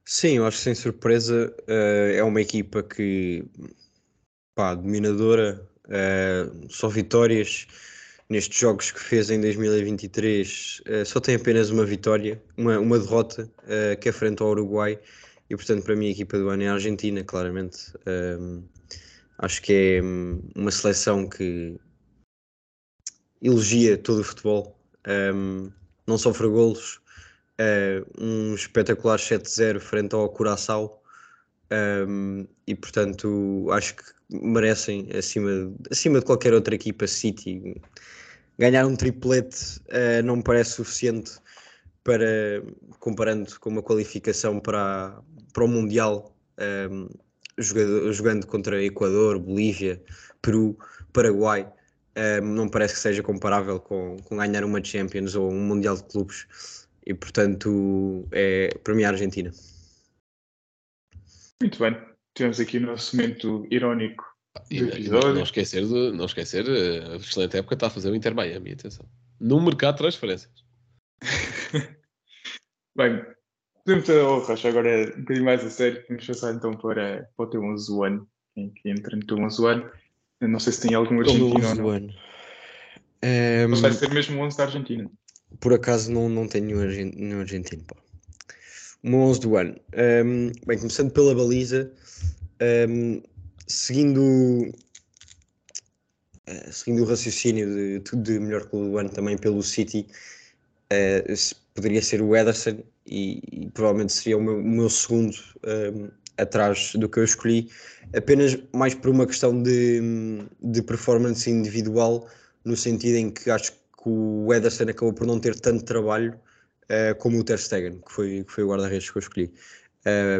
Sim, eu acho que sem surpresa uh, é uma equipa que pá, dominadora, uh, só vitórias nestes jogos que fez em 2023, uh, só tem apenas uma vitória, uma, uma derrota, que é frente ao Uruguai, e portanto para mim a equipa do ano é a Argentina, claramente. acho que é um, uma seleção que elogia todo o futebol, um, não sofre golos, uh, um espetacular 7-0 frente ao Curaçao. Um, e portanto acho que merecem acima, acima de qualquer outra equipa City ganhar um triplete uh, não me parece suficiente para comparando com uma qualificação para, para o Mundial um, jogando, jogando contra Equador, Bolívia, Peru, Paraguai um, não parece que seja comparável com, com ganhar uma Champions ou um Mundial de Clubes e portanto é para mim a Argentina. Muito bem, temos aqui o nosso momento irónico e, não, não, esquecer de, não esquecer a excelente época está a fazer o Inter Miami, atenção. No mercado de transferências. bem, podemos ter a Rocha agora um bocadinho mais a sério. Vamos passar então para, para o teu 11 ano, quem entra no teu 11 ano. Não sei se tem algum argentino ou não. Ano. Um... Mas vai ser mesmo o 11 da Argentina por acaso não, não tenho nenhum, nenhum argentino. Pá. O meu 11 do ano. Um, bem, começando pela baliza, um, seguindo, uh, seguindo o raciocínio de, de melhor clube do ano também pelo City, uh, poderia ser o Ederson e, e provavelmente seria o meu, o meu segundo um, atrás do que eu escolhi, apenas mais por uma questão de, de performance individual, no sentido em que acho que que o Ederson acabou por não ter tanto trabalho uh, como o Ter Stegen, que foi, que foi o guarda-redes que eu escolhi.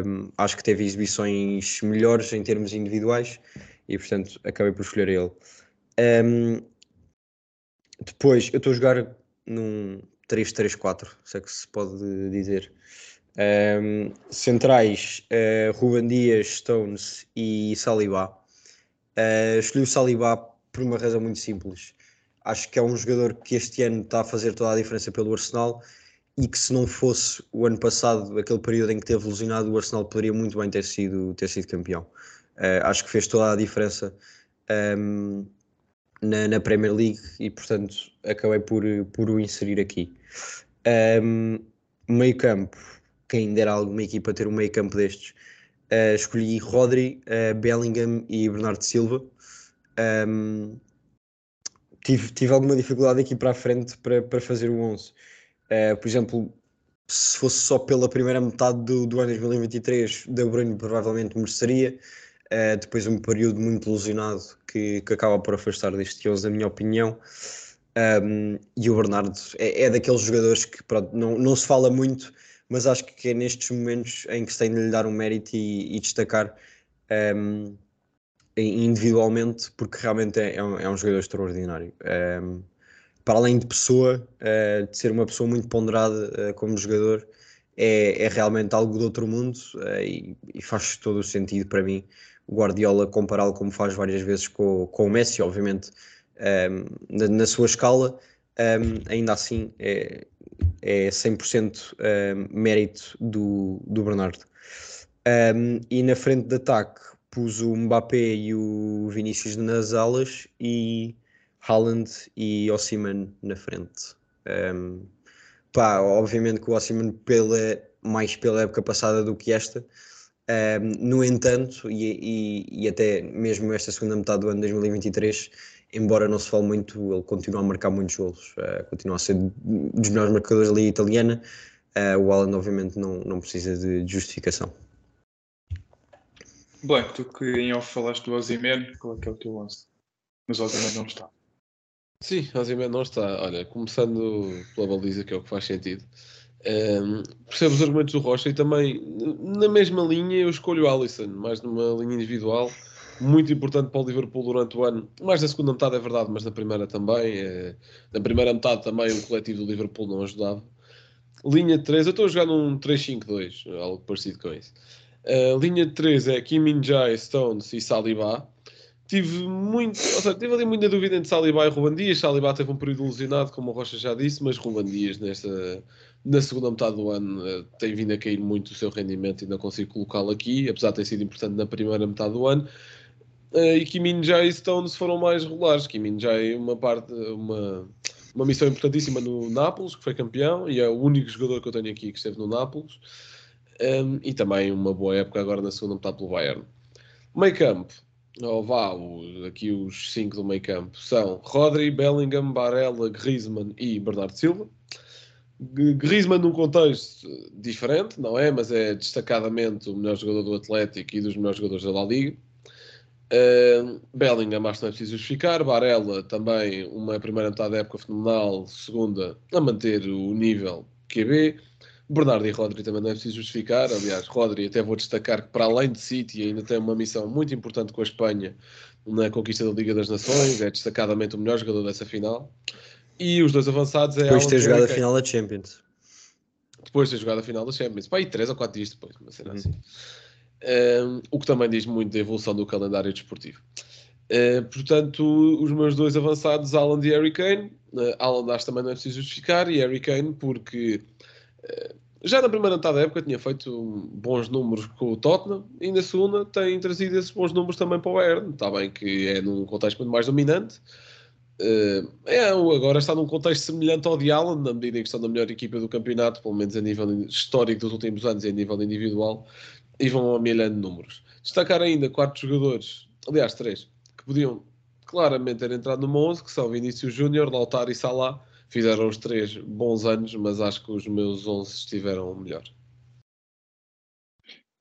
Um, acho que teve exibições melhores em termos individuais e, portanto, acabei por escolher ele. Um, depois, eu estou a jogar num 3-3-4, se é que se pode dizer. Um, centrais, uh, Ruben Dias, Stones e Saliba. Uh, escolhi o Saliba por uma razão muito simples. Acho que é um jogador que este ano está a fazer toda a diferença pelo Arsenal e que se não fosse o ano passado, aquele período em que teve lesionado, o Arsenal poderia muito bem ter sido, ter sido campeão. Uh, acho que fez toda a diferença um, na, na, Premier League e, portanto, acabei por, por o inserir aqui. Um, meio campo, quem dera alguma equipa ter um meio campo destes, uh, escolhi Rodri, uh, Bellingham e Bernardo Silva. Um, tive, tive alguma dificuldade aqui para a frente para, para fazer o 11. Uh, eh, por exemplo, se fosse só pela primeira metade do, do ano 2023, De Bruyne provavelmente mereceria. Uh, depois um período muito ilusionado que, que acaba por afastar deste 11, na minha opinião. Um, e o Bernardo é, é, daqueles jogadores que pronto, não, não se fala muito, mas acho que é nestes momentos em que se tem de lhe dar um mérito e, e destacar. Um, individualmente, porque realmente é, é, um, é um jogador extraordinário. Um, para além de pessoa, uh, de ser uma pessoa muito ponderada uh, como jogador, é, é, realmente algo de outro mundo uh, e, e, faz todo o sentido para mim o Guardiola compará-lo como faz várias vezes com, com o Messi, obviamente um, na, na, sua escala, um, ainda assim é, é 100% um, mérito do, do Bernardo. e na frente de ataque pus o Mbappé e o Vinícius nas alas e Haaland e Ossiman na frente. Um, pá, obviamente que o Ossiman pela, mais pela época passada do que esta. Um, no entanto, e, e, e, até mesmo esta segunda metade do ano de 2023, embora não se fale muito, ele continua a marcar muitos golos, uh, continua a ser dos melhores marcadores da Liga Italiana. Uh, o Haaland, obviamente, não, não precisa de justificação. Bem, tu que em off falaste do Ozyman, qual é que é o teu lance? Mas o não está. Sim, Ozyman não está. Olha, começando pela baliza, que é o que faz sentido. Um, percebo os argumentos do Rocha e também na mesma linha eu escolho o Alisson, mais numa linha individual, muito importante para o Liverpool durante o ano. Mais na segunda metade é verdade, mas na primeira também. É... Na primeira metade também o coletivo do Liverpool não ajudava. Linha 3, eu estou a jogar num 3-5-2, algo parecido com isso. Uh, linha de 3 é Kim Min-jae, Stones e Saliba. Tive muito, ou seja, tive ali muita dúvida entre Saliba e Ruban Dias. Saliba teve um período ilusionado, como o Rocha já disse, mas Ruban Dias nesta, na segunda metade do ano uh, tem vindo a cair muito o seu rendimento e não consigo colocá-lo aqui, apesar de ter sido importante na primeira metade do ano. Uh, e Kim Min-jae e Stones foram mais regulares. Kim Min-jae uma parte, uma, uma missão importantíssima no Nápoles, que foi campeão, e é o único jogador que eu tenho aqui que esteve no Nápoles um, e também uma boa época agora na segunda metade pelo Bayern. Meio campo, ou vá, aqui os cinco do meio campo são Rodri, Bellingham, Barella, Griezmann e Bernardo Silva. Griezmann num contexto diferente, não é? Mas é destacadamente o melhor jogador do Atlético e dos melhores jogadores da La Liga. Uh, Bellingham, acho que não é preciso justificar. Barella também, uma primeira metade da época fenomenal, segunda a manter o nível QB. Bernardo e Rodri também não é preciso justificar. Aliás, Rodri até vou destacar que para além de City ainda tem uma missão muito importante com a Espanha na conquista da Liga das Nações, é destacadamente o melhor jogador dessa final. E os dois avançados é Depois de ter jogado a final da Champions. Depois de ter jogado a final da Champions. Pá, e 3 ou 4 dias depois, uma cena uhum. assim. Um, o que também diz muito da evolução do calendário desportivo. Uh, portanto, os meus dois avançados, Alan e Harry Kane. Uh, Alan acho também não é preciso justificar, e Harry Kane porque já na primeira metade da época tinha feito bons números com o Tottenham e na segunda tem trazido esses bons números também para o Bayern. Está bem que é num contexto muito mais dominante. Uh, é, agora está num contexto semelhante ao de Allen, na medida em que estão na melhor equipa do campeonato, pelo menos a nível histórico dos últimos anos e a nível individual, e vão amelhando números. Destacar ainda quatro jogadores, aliás, três, que podiam claramente ter entrado no 11, que são Vinícius Júnior, Lautaro e Salah, fizeram os três bons anos, mas acho que os meus 11 estiveram melhor.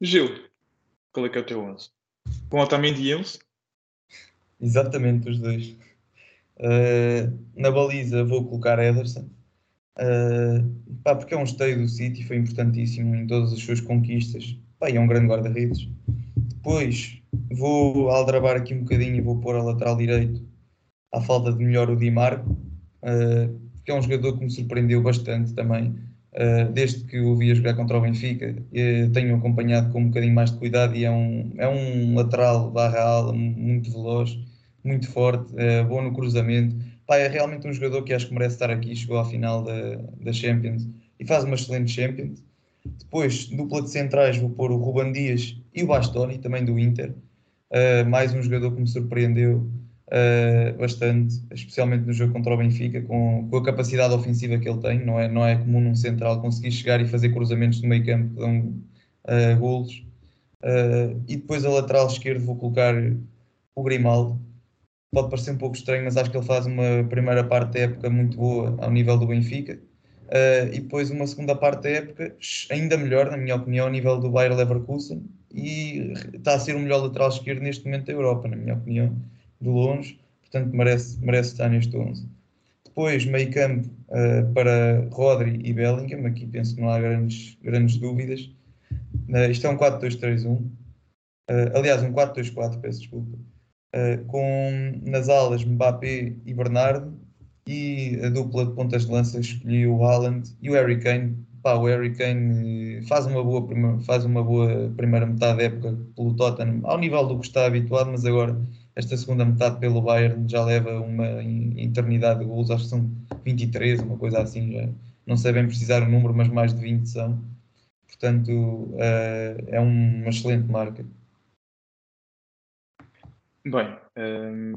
Gil, qual é que é o teu 11? Com Otamendi e Enzo? Exatamente, os dois. Uh, na baliza vou colocar Ederson. Uh, pá, porque é um esteio do City, foi importantíssimo em todas as suas conquistas. Pá, é um grande guarda-redes. Depois vou aldrabar aqui um bocadinho e vou pôr a lateral direito à falta de melhor o Di Marco. Uh, que é um jogador que me surpreendeu bastante também. Uh, desde que o vi jogar contra o Benfica, uh, tenho acompanhado com um bocadinho mais de cuidado e é um, é um lateral barra ala muito veloz, muito forte, uh, bom no cruzamento. Pá, é realmente um jogador que acho que merece estar aqui, chegou à final da, da Champions e faz uma excelente Champions. Depois, dupla de centrais, vou pôr o Ruban Dias e o Bastoni, também do Inter. Uh, mais um jogador que me surpreendeu uh, bastante, especialmente no jogo contra o Benfica, com, com, a capacidade ofensiva que ele tem. Não é, não é comum num central conseguir chegar e fazer cruzamentos no meio campo que dão uh, golos. Uh, e depois a lateral esquerdo vou colocar o Grimaldo. Pode parecer um pouco estranho, mas acho que ele faz uma primeira parte da época muito boa ao nível do Benfica. Uh, e depois uma segunda parte da época ainda melhor, na minha opinião, ao nível do Bayer Leverkusen e está a ser o melhor lateral esquerdo neste momento da Europa, na minha opinião de longe, portanto merece, merece estar neste 11. Depois, meio campo uh, para Rodri e Bellingham, aqui penso que não há grandes, grandes dúvidas. Uh, isto é um 4-2-3-1, uh, eh, aliás, um 4-2-4, peço desculpa. com nas alas Mbappé e Bernardo, E a dupla de pontas de lança escolhi o Haaland e o Harry Kane. Pá, o Harry Kane faz uma, boa prima, faz uma boa primeira metade da época pelo Tottenham, ao nível do que está habituado, mas agora esta segunda metade pelo Bayern já leva uma eternidade de gols, acho que são 23, uma coisa assim, já não sei bem precisar o número, mas mais de 20 são. Portanto, uh, é uma excelente marca. Bem, um,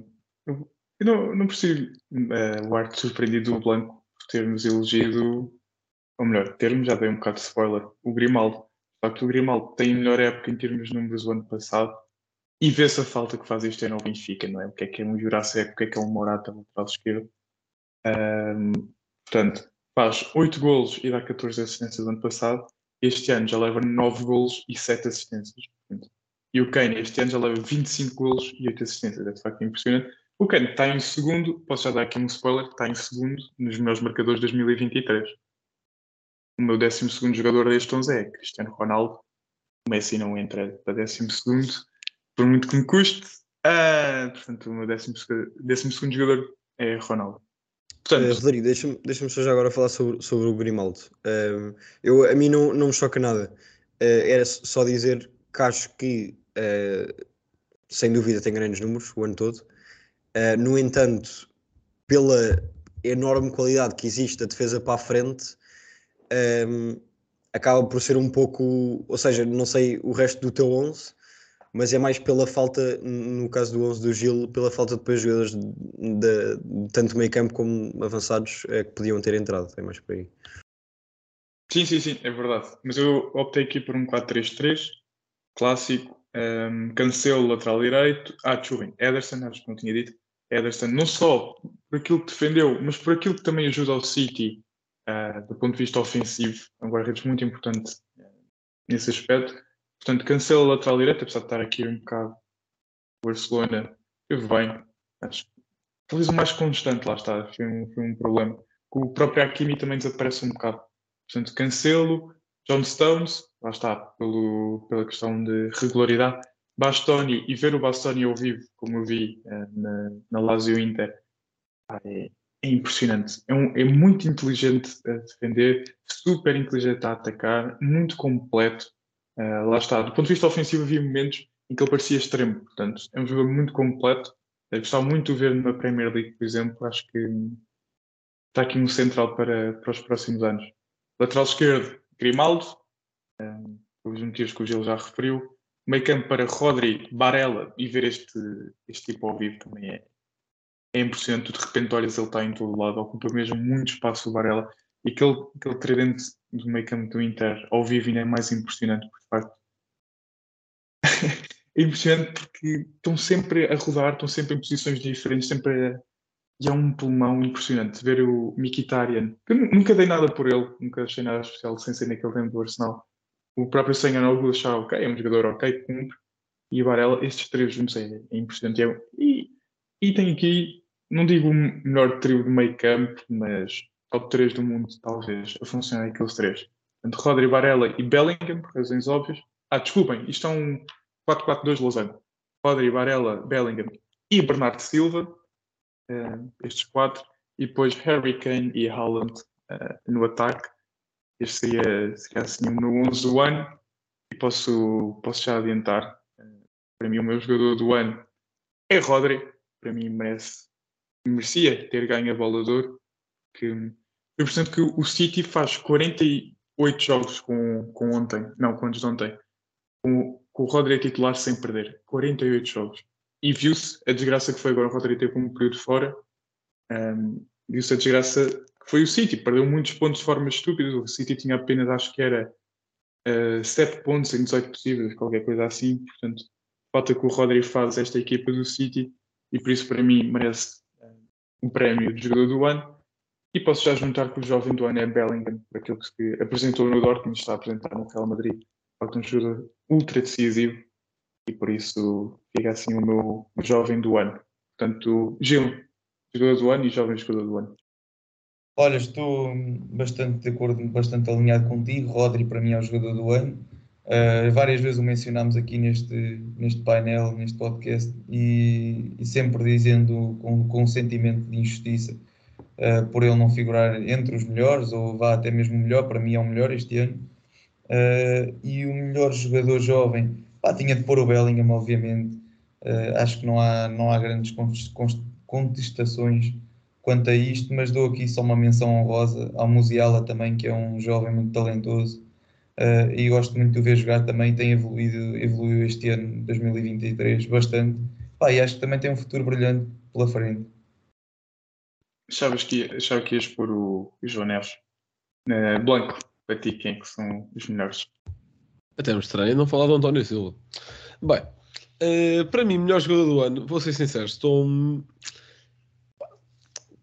eu não, não percebo uh, o arte surpreendido do Blanco por termos elegido, ou melhor, termos, já dei um bocado de spoiler, o Grimaldo. De facto, o Grimaldo tem melhor época em termos de números do ano passado e vê-se a falta que faz este ano ao Benfica, não é? O que é que é um Jurassic, o que é que é um Morata lateral esquerdo. Um, portanto, faz 8 golos e dá 14 assistências do ano passado. Este ano já leva 9 golos e 7 assistências. E o Kane este ano já leva 25 golos e 8 assistências. É de facto impressionante. O Kane está em segundo, posso já dar aqui um spoiler, está em segundo nos melhores marcadores de 2023. O meu 12 jogador deste 11 é Cristiano Ronaldo. O Messi não entra para 12, por muito que me custe. Ah, portanto, o meu 12 jogador é Ronaldo. Portanto, uh, Rodrigo, deixa-me deixa só já agora falar sobre, sobre o Grimaldo. Uh, eu, a mim não, não me choca nada. Uh, era só dizer que acho que, uh, sem dúvida, tem grandes números o ano todo. no entanto, pela enorme qualidade que existe a defesa para a frente, um, acaba por ser um pouco. Ou seja, não sei o resto do teu 11, mas é mais pela falta, no caso do 11 do Gil, pela falta de depois jogadores de, de, tanto meio campo como avançados é, que podiam ter entrado, é mais por aí. Sim, sim, sim, é verdade. Mas eu optei aqui por um 4-3-3, clássico, um, ehm, Cancelo, lateral direito, ah, desculpem, Ederson, acho que não tinha dito, Ederson, não só por aquilo que defendeu, mas por aquilo que também ajuda ao City uh, do ponto de vista ofensivo, é um guarda-redes muito importante uh, nesse aspecto Portanto, cancela a lateral direita, apesar de estar aqui um bocado. O Barcelona teve bem. Acho, talvez o mais constante, lá está. Foi um, foi um problema. O próprio Hakimi também desaparece um bocado. Portanto, cancelo. John Stones, lá está, pelo, pela questão de regularidade. Bastoni e ver o Bastoni ao vivo, como eu vi uh, na, na Lazio Inter, é, é impressionante. É, um, é, muito inteligente a defender, super inteligente a atacar, muito completo. Uh, lá está. Do ponto de vista ofensivo, havia momentos em que ele parecia extremo. Portanto, é um jogador muito completo. Eu gostava muito de ver na Premier League, por exemplo. Acho que está aqui um central para, para os próximos anos. Lateral esquerdo, Grimaldo, um, os motivos que o Gil já referiu. Meio campo para Rodri, Barella e ver este, este tipo ao vivo também é, é impressionante. De repente, olhas, ele está em todo lado, ocupa mesmo muito espaço o Barella. E aquele, aquele tridente do meio campo do Inter ao vivo ainda é mais impressionante, por facto. é impressionante porque estão sempre a rodar, estão sempre em posições diferentes, sempre a... E é um pulmão impressionante ver o Mkhitaryan, que nunca dei nada por ele, nunca achei nada especial sem ser naquele tempo do Arsenal. O próprio Senhanogo achava, ok, é um jogador ok, cumpre. E o Varela, estes três juntos é, é impressionante. É e, e tem aqui, não digo o melhor trio de meio campo, mas top 3 do mundo, talvez, a funcionar aqueles três. Portanto, Rodri, Barella e Bellingham, por razões óbvias. Ah, desculpem, isto é um 4-4-2 Lausanne. Rodri, Barella, Bellingham e Bernardo Silva, uh, estes quatro. E depois Harry Kane e Haaland uh, no ataque. Este seria, seria assim o meu 11 do ano. E posso, posso já adiantar. Uh, para mim, o meu jogador do ano é Rodri. Para mim, merece, merecia ter ganho a bola de ouro. Que eu percebo que o City faz 48 jogos com, com ontem, não, com antes de ontem, com, com o Rodri titular sem perder. 48 jogos. E viu-se a desgraça que foi agora o Rodri teve um período fora. Um, viu-se a desgraça que foi o City. Perdeu muitos pontos de forma estúpida. O City tinha apenas, acho que era uh, 7 pontos em 18 possíveis, qualquer coisa assim. Portanto, falta que o Rodri faz esta equipa do City e por isso, para mim, merece um prémio de jogador do ano. E posso já juntar que o jovem do ano é Bellingham, aquilo que se apresentou no Dortmund está a apresentar no Real Madrid. Falta um jogador ultra decisivo e por isso fica assim o meu jovem do ano. Portanto, Gil, jogador do ano e jovem jogador do ano. Olha, estou bastante de acordo, bastante alinhado contigo. Rodri, para mim, é o jogador do ano. Uh, várias vezes o mencionámos aqui neste, neste painel, neste podcast, e, e sempre dizendo com, com um sentimento de injustiça uh, por ele não figurar entre os melhores, ou vá até mesmo melhor, para mim é o melhor este ano. Uh, e o melhor jogador jovem, pá, tinha de pôr o Bellingham, obviamente. Uh, acho que não há, não há grandes contestações quanto a isto, mas dou aqui só uma menção honrosa ao Musiala também, que é um jovem muito talentoso uh, e gosto muito de o ver jogar também, tem evoluído, evoluiu este ano, 2023, bastante. Pá, e acho que também tem um futuro brilhante pela frente. Achavas que, achava que ias pôr o, o João Neves? Blanco, para ti, quem é que são os melhores? Até me estranho não falar do António Silva. Bem, uh, para mim, melhor jogador do ano, vou ser sincero, estou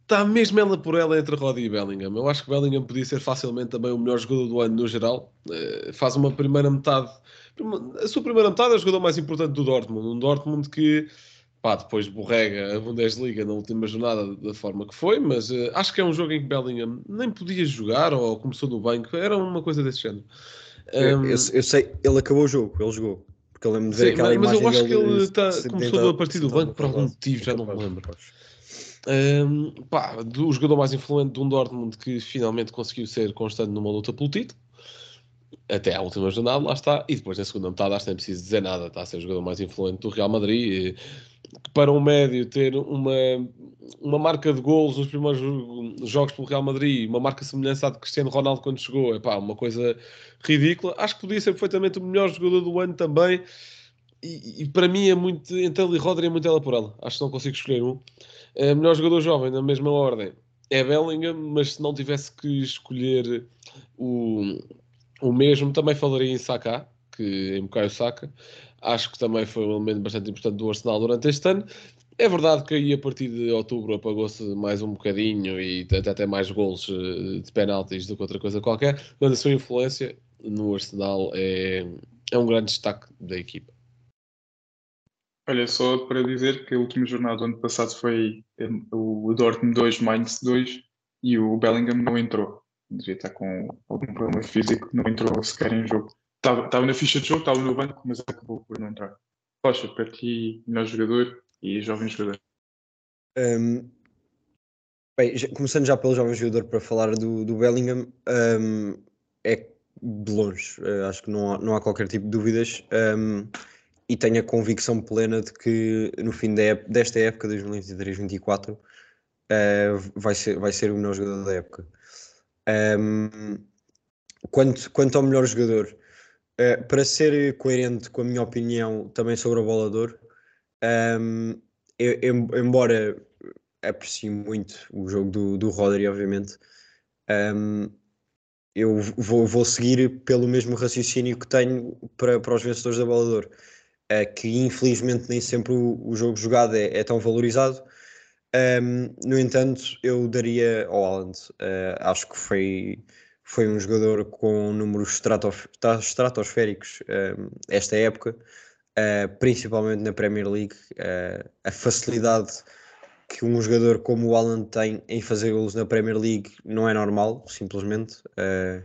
está mesmo ela por ela entre Roddy e Bellingham. Eu acho que Bellingham podia ser facilmente também o melhor jogador do ano no geral. Uh, faz uma primeira metade. A sua primeira metade é o jogador mais importante do Dortmund. Um Dortmund que pá, depois borrega a Bundesliga na última jornada da forma que foi, mas uh, acho que é um jogo em que Bellingham nem podia jogar ou começou no banco. Era uma coisa desse género. Um, eu, eu, eu, sei, ele acabou o jogo, ele jogou. Porque eu lembro de ver sim, aquela mas, imagem mas eu acho que ele tá, começou a partir do banco por algum motivo, já não me lembro. Um, pá, do jogador mais influente de um Dortmund que finalmente conseguiu ser constante numa luta pelo título até à última jornada, lá está, e depois na segunda metade acho que nem preciso dizer nada, está a ser o jogador mais influente do Real Madrid, que para um médio ter uma, uma marca de golos nos primeiros jogos pelo Real Madrid, uma marca semelhante à de Cristiano Ronaldo quando chegou, é pá, uma coisa ridícula, acho que podia ser perfeitamente o melhor jogador do ano também, e, e para mim é muito, entre ele e Rodri é muito ela por ela, acho que não consigo escolher um. Uh, melhor jogador jovem, na mesma ordem, é Bellingham, mas se não tivesse que escolher o, o mesmo, também falaria em Saka, que em Bukayo Saka. Acho que também foi um elemento bastante importante do Arsenal durante este ano. É verdade que aí a partir de outubro apagou-se mais um bocadinho e até até mais gols eh, de penaltis do que outra coisa qualquer, mas a sua influência no Arsenal é, é um grande destaque da equipa. Olha, só para dizer que a última jornada do ano passado foi o Dortmund 2, Mainz 2 e o Bellingham não entrou. Devia estar com algum problema físico, não entrou sequer em jogo. Estava, na ficha de jogo, estava no banco, mas acabou por não entrar. Rocha, para ti, melhor jogador e jovem jogador. Um, bem, começando já pelo jovem jogador para falar do, do Bellingham, um, é de longe, uh, acho que não há, não há qualquer tipo de dúvidas. Um, e tenho a convicção plena de que no fim de desta época, 2023-24, uh, vai, ser, vai ser o melhor jogador da época. Um, quanto, quanto ao melhor jogador, uh, para ser coerente com a minha opinião também sobre o bolador, um, eu, eu, embora aprecie muito o jogo do, do Rodri, obviamente, um, eu vou, vou seguir pelo mesmo raciocínio que tenho para, para os vencedores da bolador uh, que infelizmente nem sempre o, o jogo jogado é, é tão valorizado. Um, no entanto, eu daria ao Haaland. Uh, acho que foi, foi um jogador com números estratof estratosféricos um, esta época, uh, principalmente na Premier League. Uh, a facilidade que um jogador como o Haaland tem em fazer golos na Premier League não é normal, simplesmente. Uh,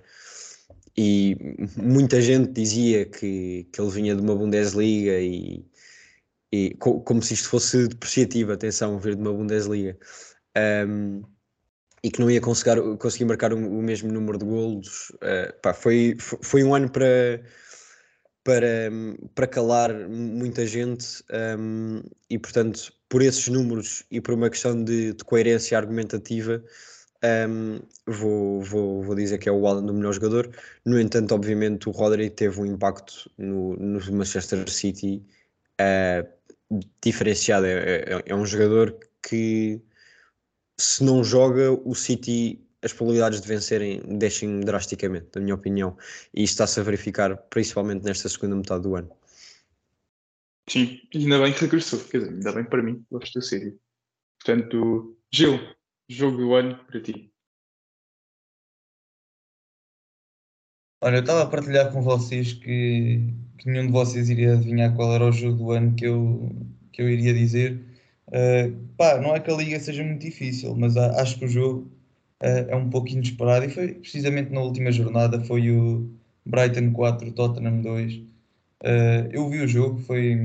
e muita gente dizia que, que ele vinha de uma Bundesliga e, e co, como se isto fosse depreciativo, atenção, vir de uma Bundesliga. Um, e que não ia conseguir, conseguir marcar o, mesmo número de golos. Uh, pá, foi, foi um ano para, para, para calar muita gente um, e, portanto, por esses números e por uma questão de, de coerência argumentativa, um, vou, vou, vou dizer que é o Alan melhor jogador. No entanto, obviamente, o Rodri teve um impacto no, no Manchester City uh, diferenciado. É, é, é, um jogador que, se não joga, o City, as probabilidades de vencerem descem drasticamente, na minha opinião. E isso está-se a verificar principalmente nesta segunda metade do ano. Sim, ainda bem que regressou, quer dizer, ainda bem para mim, gosto do City. Portanto, Gil, Jogo do ano para ti. Olha, eu estava a partilhar com vocês que, que, nenhum de vocês iria adivinhar qual era o jogo do ano que eu, que eu iria dizer. Uh, pá, não é que a liga seja muito difícil, mas acho que o jogo uh, é um pouco inesperado e foi precisamente na última jornada foi o Brighton 4, Tottenham 2. Uh, eu vi o jogo, foi.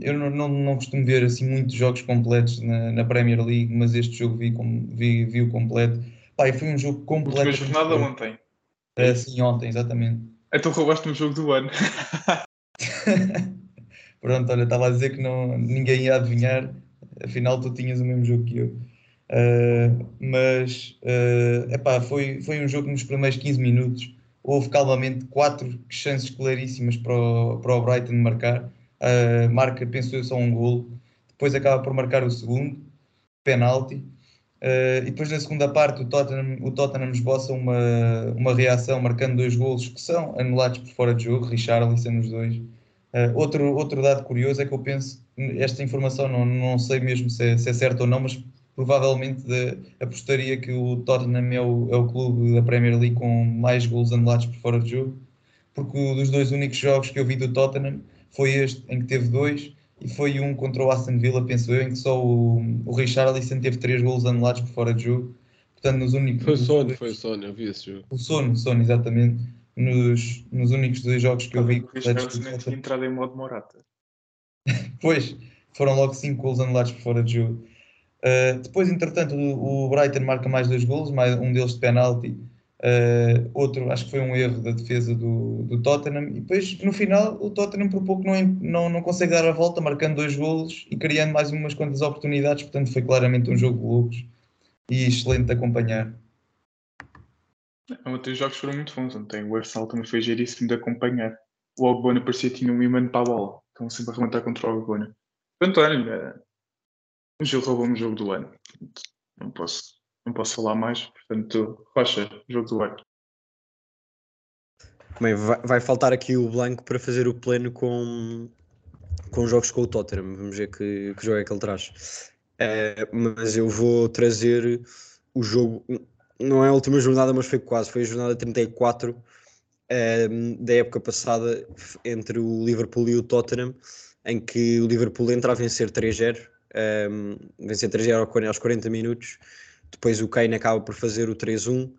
Eu não, não, não costumo ver assim muitos jogos completos na, na Premier League, mas este jogo vi, com, vi, vi o completo. Pá, e foi um jogo completo. Última jornada ontem. Uh, sim, ontem, exatamente. Então roubaste um jogo do ano. Pronto, olha, estava a dizer que não, ninguém ia adivinhar, afinal tu tinhas o mesmo jogo que eu. Uh, mas uh, epá, foi, foi um jogo nos primeiros 15 minutos. Houve calmamente quatro chances claríssimas para o, para o Brighton marcar. Uh, marca, penso eu, só um golo. Depois acaba por marcar o segundo, penalti. Uh, e depois na segunda parte o Tottenham, o Tottenham esboça uma, uma reação marcando dois golos que são anulados por fora de jogo, Richarlison os dois. Uh, outro, outro dado curioso é que eu penso, esta informação não, não sei mesmo se é, se é certa ou não, mas provavelmente de, apostaria que o Tottenham é o, é o clube da Premier League com mais gols anulados por fora de jogo, porque dos dois únicos jogos que eu vi do Tottenham foi este em que teve dois e foi um contra o Aston Villa, penso eu, em que só o, o Richarlison teve três gols anulados por fora de jogo. Portanto, nos únicos. Foi o Sono, foi o Sono, eu vi esse jogo. O Sono, Sono, exatamente. Nos, nos únicos dois jogos que eu vi. Nem tinha entrado em modo Morata. pois, foram logo cinco gols anulados por fora de jogo. Uh, depois, entretanto, o, o, Brighton marca mais dois gols, mais um deles de penalti, uh, outro acho que foi um erro da defesa do, do, Tottenham, e depois no final o Tottenham por pouco não, não, não consegue dar a volta, marcando dois gols e criando mais umas quantas oportunidades, portanto foi claramente um jogo de loucos e excelente de acompanhar. Ontem os jogos foram muito bons, ontem o Arsenal também foi geríssimo de acompanhar. O Albona parecia que tinha um imã para a bola, estão sempre a arrebentar contra o Albona. Portanto, olha, o jogo roubou-me o jogo do ano. Não posso, não posso falar mais. Portanto, Rocha, jogo do ano. Bem, vai, vai, faltar aqui o Blanco para fazer o pleno com, com jogos com o Tottenham. Vamos ver que, que jogo é que ele traz. É, mas eu vou trazer o jogo. Não é a última jornada, mas foi quase. Foi a jornada 34 é, da época passada entre o Liverpool e o Tottenham, em que o Liverpool entra a vencer 3-0 um, vencer 3-0 aos 40 minutos. Depois o Kane acaba por fazer o 3-1.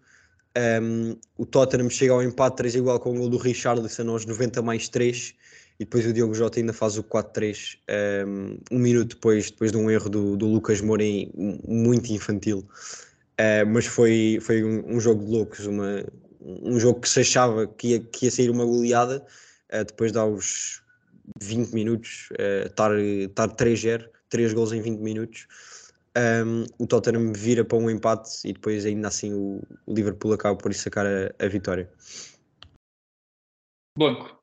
Um, o Tottenham chega ao empate 3 igual com o gol do Richarlison aos 90 mais 3 e depois o Diogo Jota ainda faz o 4-3 um, um, minuto depois, depois de um erro do, do Lucas Moura muito infantil uh, mas foi, foi um, um, jogo de loucos uma, um jogo que se achava que ia, que ia sair uma goleada uh, depois de aos 20 minutos uh, estar, estar 3-0 3 gols em 20 minutos. Um, o Tottenham vira para um empate e depois ainda assim o, o Liverpool acaba por sacar a, a vitória. Blanco.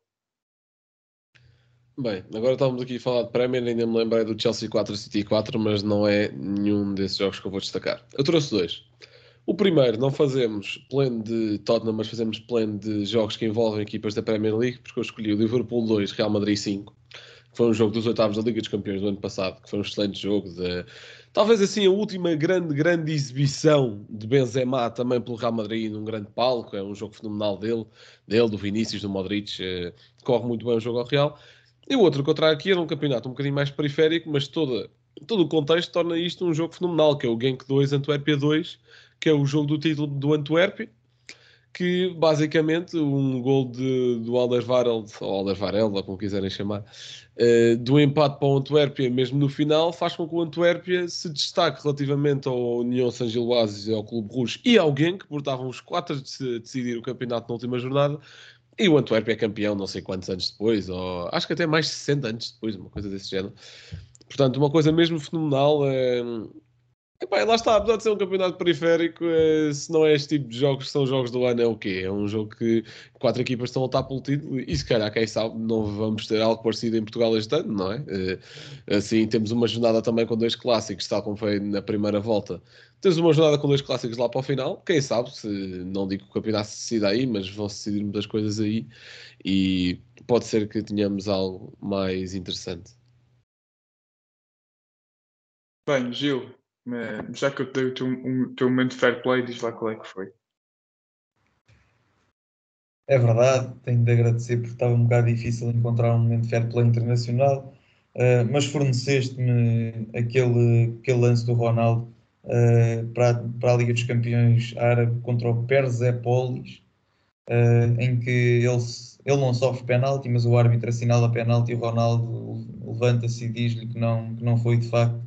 Bem, agora estávamos aqui a falar de Premier, ainda me lembrei do Chelsea 4 City 4, mas não é nenhum desses jogos que eu vou destacar. Eu trouxe dois. O primeiro, não fazemos pleno de Tottenham, mas fazemos pleno de jogos que envolvem equipas da Premier League, porque eu escolhi o Liverpool 2, Real Madrid 5 que foi um jogo dos oitavos da Liga dos Campeões do ano passado, que foi um excelente jogo. De, talvez assim a última grande, grande exibição de Benzema também pelo Real Madrid num grande palco. É um jogo fenomenal dele, dele do Vinícius, do Modric. Eh, corre muito bem o jogo ao Real. E o outro que eu trago aqui era um campeonato um bocadinho mais periférico, mas toda, todo o contexto torna isto um jogo fenomenal, que é o Genk 2, Antuérpia 2, que é o jogo do título do Antuérpia que basicamente um gol de, do Alderweireld, ou Alderweireld, como quiserem chamar, uh, do empate para o Antuérpia, mesmo no final, faz com que o Antuérpia se destaque relativamente ao União San Giloase e ao Clube Rouge e alguém que portavam os quatro de decidir o campeonato na última jornada. E o Antuérpia é campeão não sei quantos anos depois, ou acho que até mais de 60 anos depois, uma coisa desse género. Portanto, uma coisa mesmo fenomenal. É, Epá, lá está, apesar de ser um campeonato periférico, é, se não é este tipo de jogos são jogos do ano, é o quê? É um jogo que quatro equipas estão a lutar pelo título e se calhar, quem sabe, não vamos ter algo parecido em Portugal este ano, não é? é assim, temos uma jornada também com dois clássicos, tal como foi na primeira volta. Temos uma jornada com dois clássicos lá para o final, quem sabe, se não digo que o campeonato se decida aí, mas vão-se decidir muitas coisas aí e pode ser que tenhamos algo mais interessante. Bem, Gil, já que eu dei o teu, teu momento de fair play, diz lá qual é que foi. É verdade, tenho de agradecer porque estava um bocado difícil encontrar um momento de fair play internacional, uh, mas forneceste-me aquele, aquele lance do Ronaldo uh, para, para a Liga dos Campeões Árabe contra o Persepolis, uh, em que ele, ele não sofre penalti, mas o árbitro assinala penalti e o Ronaldo levanta-se e diz-lhe que não, que não foi de facto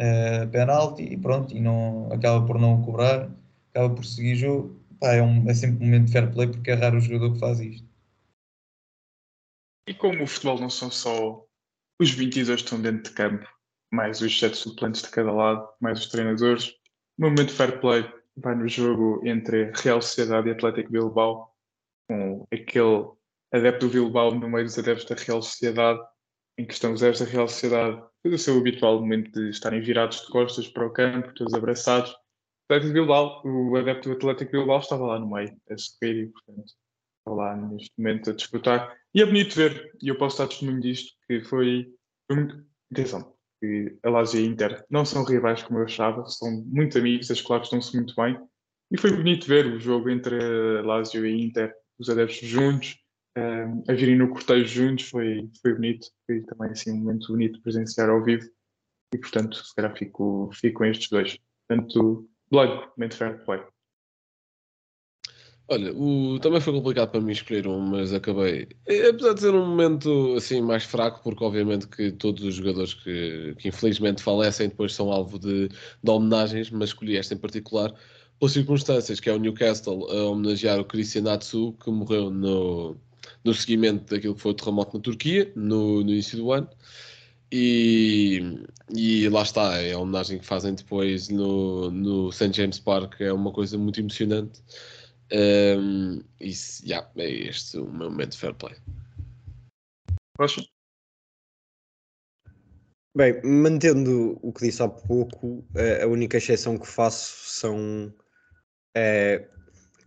uh, penalti e pronto, e não, acaba por não cobrar, acaba por seguir jogo. Pá, é, um, é sempre um momento de fair play porque é raro o jogador que faz isto. E como o futebol não são só os 22 que estão dentro de campo, mais os 7 suplentes de cada lado, mais os treinadores, o momento de fair play vai no jogo entre Real Sociedade e Atlético Bilbao, com aquele adepto do Bilbao no meio dos adeptos da Real Sociedade, em que estão os adeptos da Real Sociedade, fez o seu habitual momento de estarem virados de costas para o campo, todos abraçados. O Atlético Bilbao, o adepto do Atlético Bilbao estava lá no meio, a sorrir e, portanto, está lá neste momento a disputar. E é bonito ver, e eu posso estar testemunho disto, que foi, foi muito. Atenção, que a Lazio e a Inter não são rivais como eu achava, são muito amigos, as claves estão-se muito bem. E foi bonito ver o jogo entre a Lazio e a Inter, os adeptos juntos, a virem no cortejo juntos, foi, foi bonito. Foi também assim, um momento bonito de presenciar ao vivo. E portanto, se calhar fico, fico com estes dois. Portanto, Blanco, momento fair play. Olha, o, também foi complicado para mim escolher um, mas acabei. Apesar de ser um momento assim mais fraco, porque obviamente que todos os jogadores que, que infelizmente falecem depois são alvo de, de homenagens, mas escolhi esta em particular pelas circunstâncias, que é o Newcastle a homenagear o Christian Natsu, que morreu no, no seguimento daquilo que foi o terremoto na Turquia, no, no início do ano. E, e lá está, é a homenagem que fazem depois no, no St. James Park, é uma coisa muito emocionante. Um, isso, yeah, é este o meu momento de fair play. Rocha? Bem, mantendo o que disse há pouco, a única exceção que faço são é,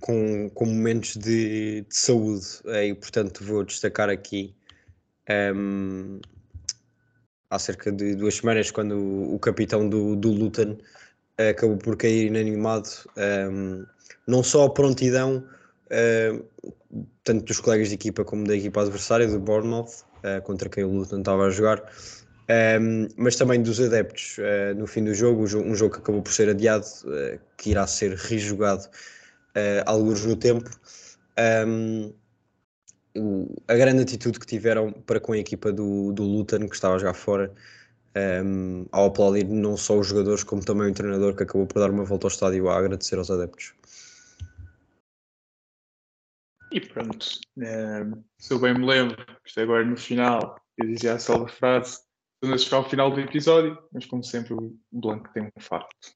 com, com momentos de, de saúde, é, e portanto vou destacar aqui um, há cerca de duas semanas, quando o, o capitão do, do Luton acabou por cair inanimado. Um, não só a prontidão, uh, tanto dos colegas de equipa como da equipa adversária, do Bournemouth, uh, contra quem o Luton estava a jogar, um, ehm, mas também dos adeptos. Uh, no fim do jogo, um jogo que acabou por ser adiado, que irá ser rejogado uh, alguns no tempo. Um, a grande atitude que tiveram para com a equipa do, do Luton, que estava já fora, um, ao aplaudir não só os jogadores, como também o treinador, que acabou por dar uma volta ao estádio a agradecer aos adeptos. E pronto, se eu bem me lembro, isto é agora no final, eu dizia a salva frase, a chegar ao final do episódio, mas como sempre o Blanco tem um facto.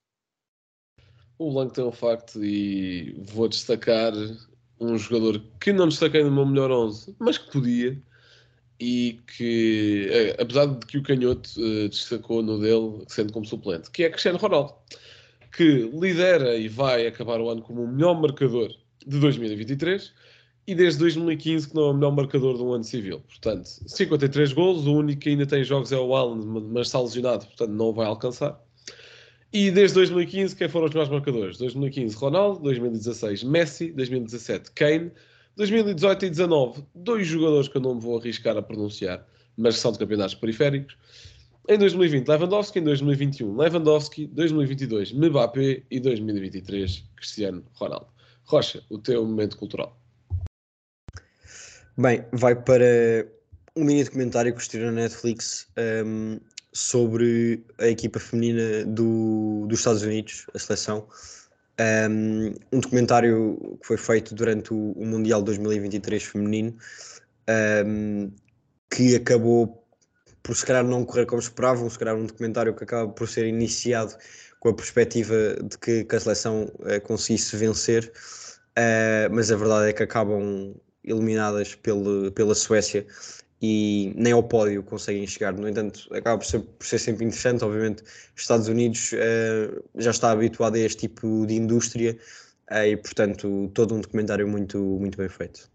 O Blanco tem um facto e vou destacar um jogador que não destaquei no meu melhor 11, mas que podia, e que, eh, apesar de que o Canhoto uh, destacou no dele, sendo como suplente, que é Cristiano Ronaldo, que lidera e vai acabar o ano como o melhor marcador de 2023 e desde 2015 que não é o melhor marcador de um ano civil. Portanto, 53 golos, o único que ainda tem jogos é o Alan, mas está lesionado, portanto não vai alcançar. E desde 2015, quem foram os melhores marcadores? 2015, Ronaldo, 2016, Messi, 2017, Kane, 2018 e 2019, dois jogadores que eu não me vou arriscar a pronunciar, mas são de campeonatos periféricos. Em 2020, Lewandowski, em 2021, Lewandowski, 2022, Mbappé e 2023, Cristiano Ronaldo. Rocha, o teu momento cultural. Bem, vai para um mini documentário que estive na Netflix um, sobre a equipa feminina do, dos Estados Unidos, a seleção. Um, um, documentário que foi feito durante o, o Mundial 2023 feminino, um, que acabou por se calhar não correr como esperavam, se calhar um documentário que acaba por ser iniciado com a perspectiva de que, que a seleção uh, conseguisse vencer, uh, mas a verdade é que acabam eliminadas pelo, pela Suécia e nem ao pódio conseguem chegar. No entanto, acaba por ser, por ser sempre interessante. Obviamente, os Estados Unidos uh, já está habituado a este tipo de indústria uh, e, portanto, todo um documentário muito, muito bem feito.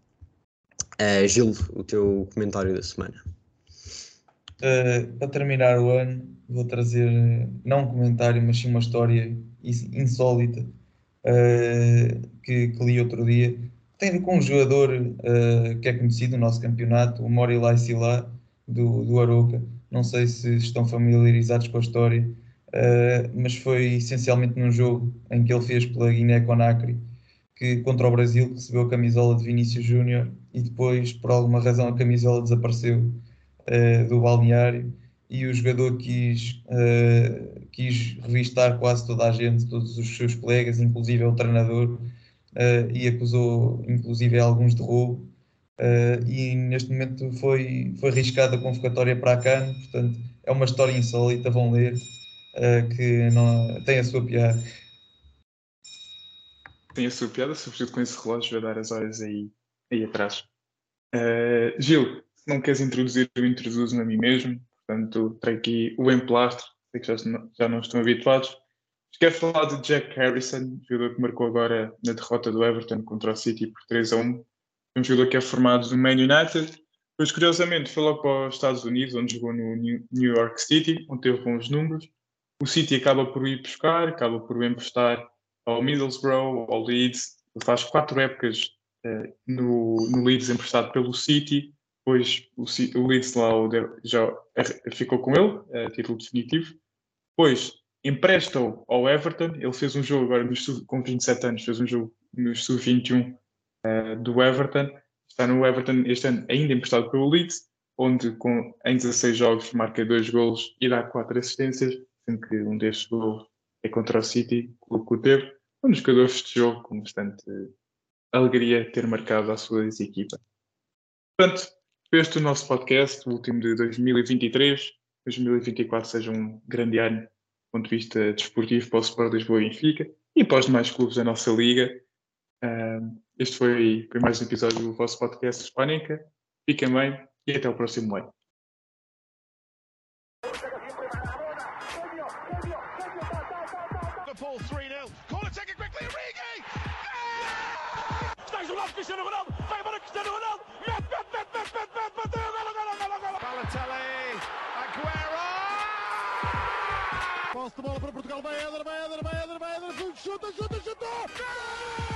Uh, Gil, o teu comentário da semana. para terminar o ano, vou trazer não um comentário, mas sim uma história insólita que, que li outro dia tem a ver com um jogador uh, que é conhecido no nosso campeonato, o Morilai Sila, do, do Aroca. Não sei se estão familiarizados com a história, uh, mas foi essencialmente num jogo em que ele fez pela Guiné-Conakry que contra o Brasil recebeu a camisola de Vinícius Júnior e depois, por alguma razão, a camisola desapareceu uh, do balneário e o jogador quis, quis revistar quase toda a gente, todos os seus colegas, inclusive o treinador, uh, e acusou inclusive alguns de roubo. e neste momento foi, foi arriscada a convocatória para a CAN, portanto é uma história insólita, vão ler, que não, tem a sua piada tem a sua piada, sobretudo com esse relógio a dar as horas aí, aí atrás. Uh, Gil, se não queres introduzir, eu introduzo-me a mim mesmo. Portanto, trago aqui o emplastro, sei que já, já não estão habituados. Quero falar de Jack Harrison, jogador que marcou agora na derrota do Everton contra o City por 3 a 1. Um jogador que é formado do Man United. Depois, curiosamente, foi logo para os Estados Unidos, onde jogou no New York City, onde teve bons números. O City acaba por ir buscar, acaba por o emprestar ao Middlesbrough, ao Leeds. Ele faz quatro épocas uh, no, no Leeds emprestado pelo City. Depois o, o Leeds lá já ficou com ele, uh, título definitivo. Depois empresta-o ao Everton. Ele fez um jogo agora com 27 anos, fez um jogo no sub-21 uh, eh, do Everton. Está no Everton este ano ainda emprestado pelo Leeds, onde com, em 16 jogos marca dois golos e dá quatro assistências, sendo que um destes golos é contra o City, o que o teve. Um jogador festejou com bastante alegria ter marcado a sua equipa. Portanto, este é o nosso podcast, o último de 2023. 2024 seja um grande ano ponto de vista desportivo para o Sport Lisboa e Benfica e para os demais clubes da nossa liga. este foi, foi mais um episódio do vosso podcast Hispânica. Fiquem bem e até o próximo ano. Chuta, chuta, chuta! Gol!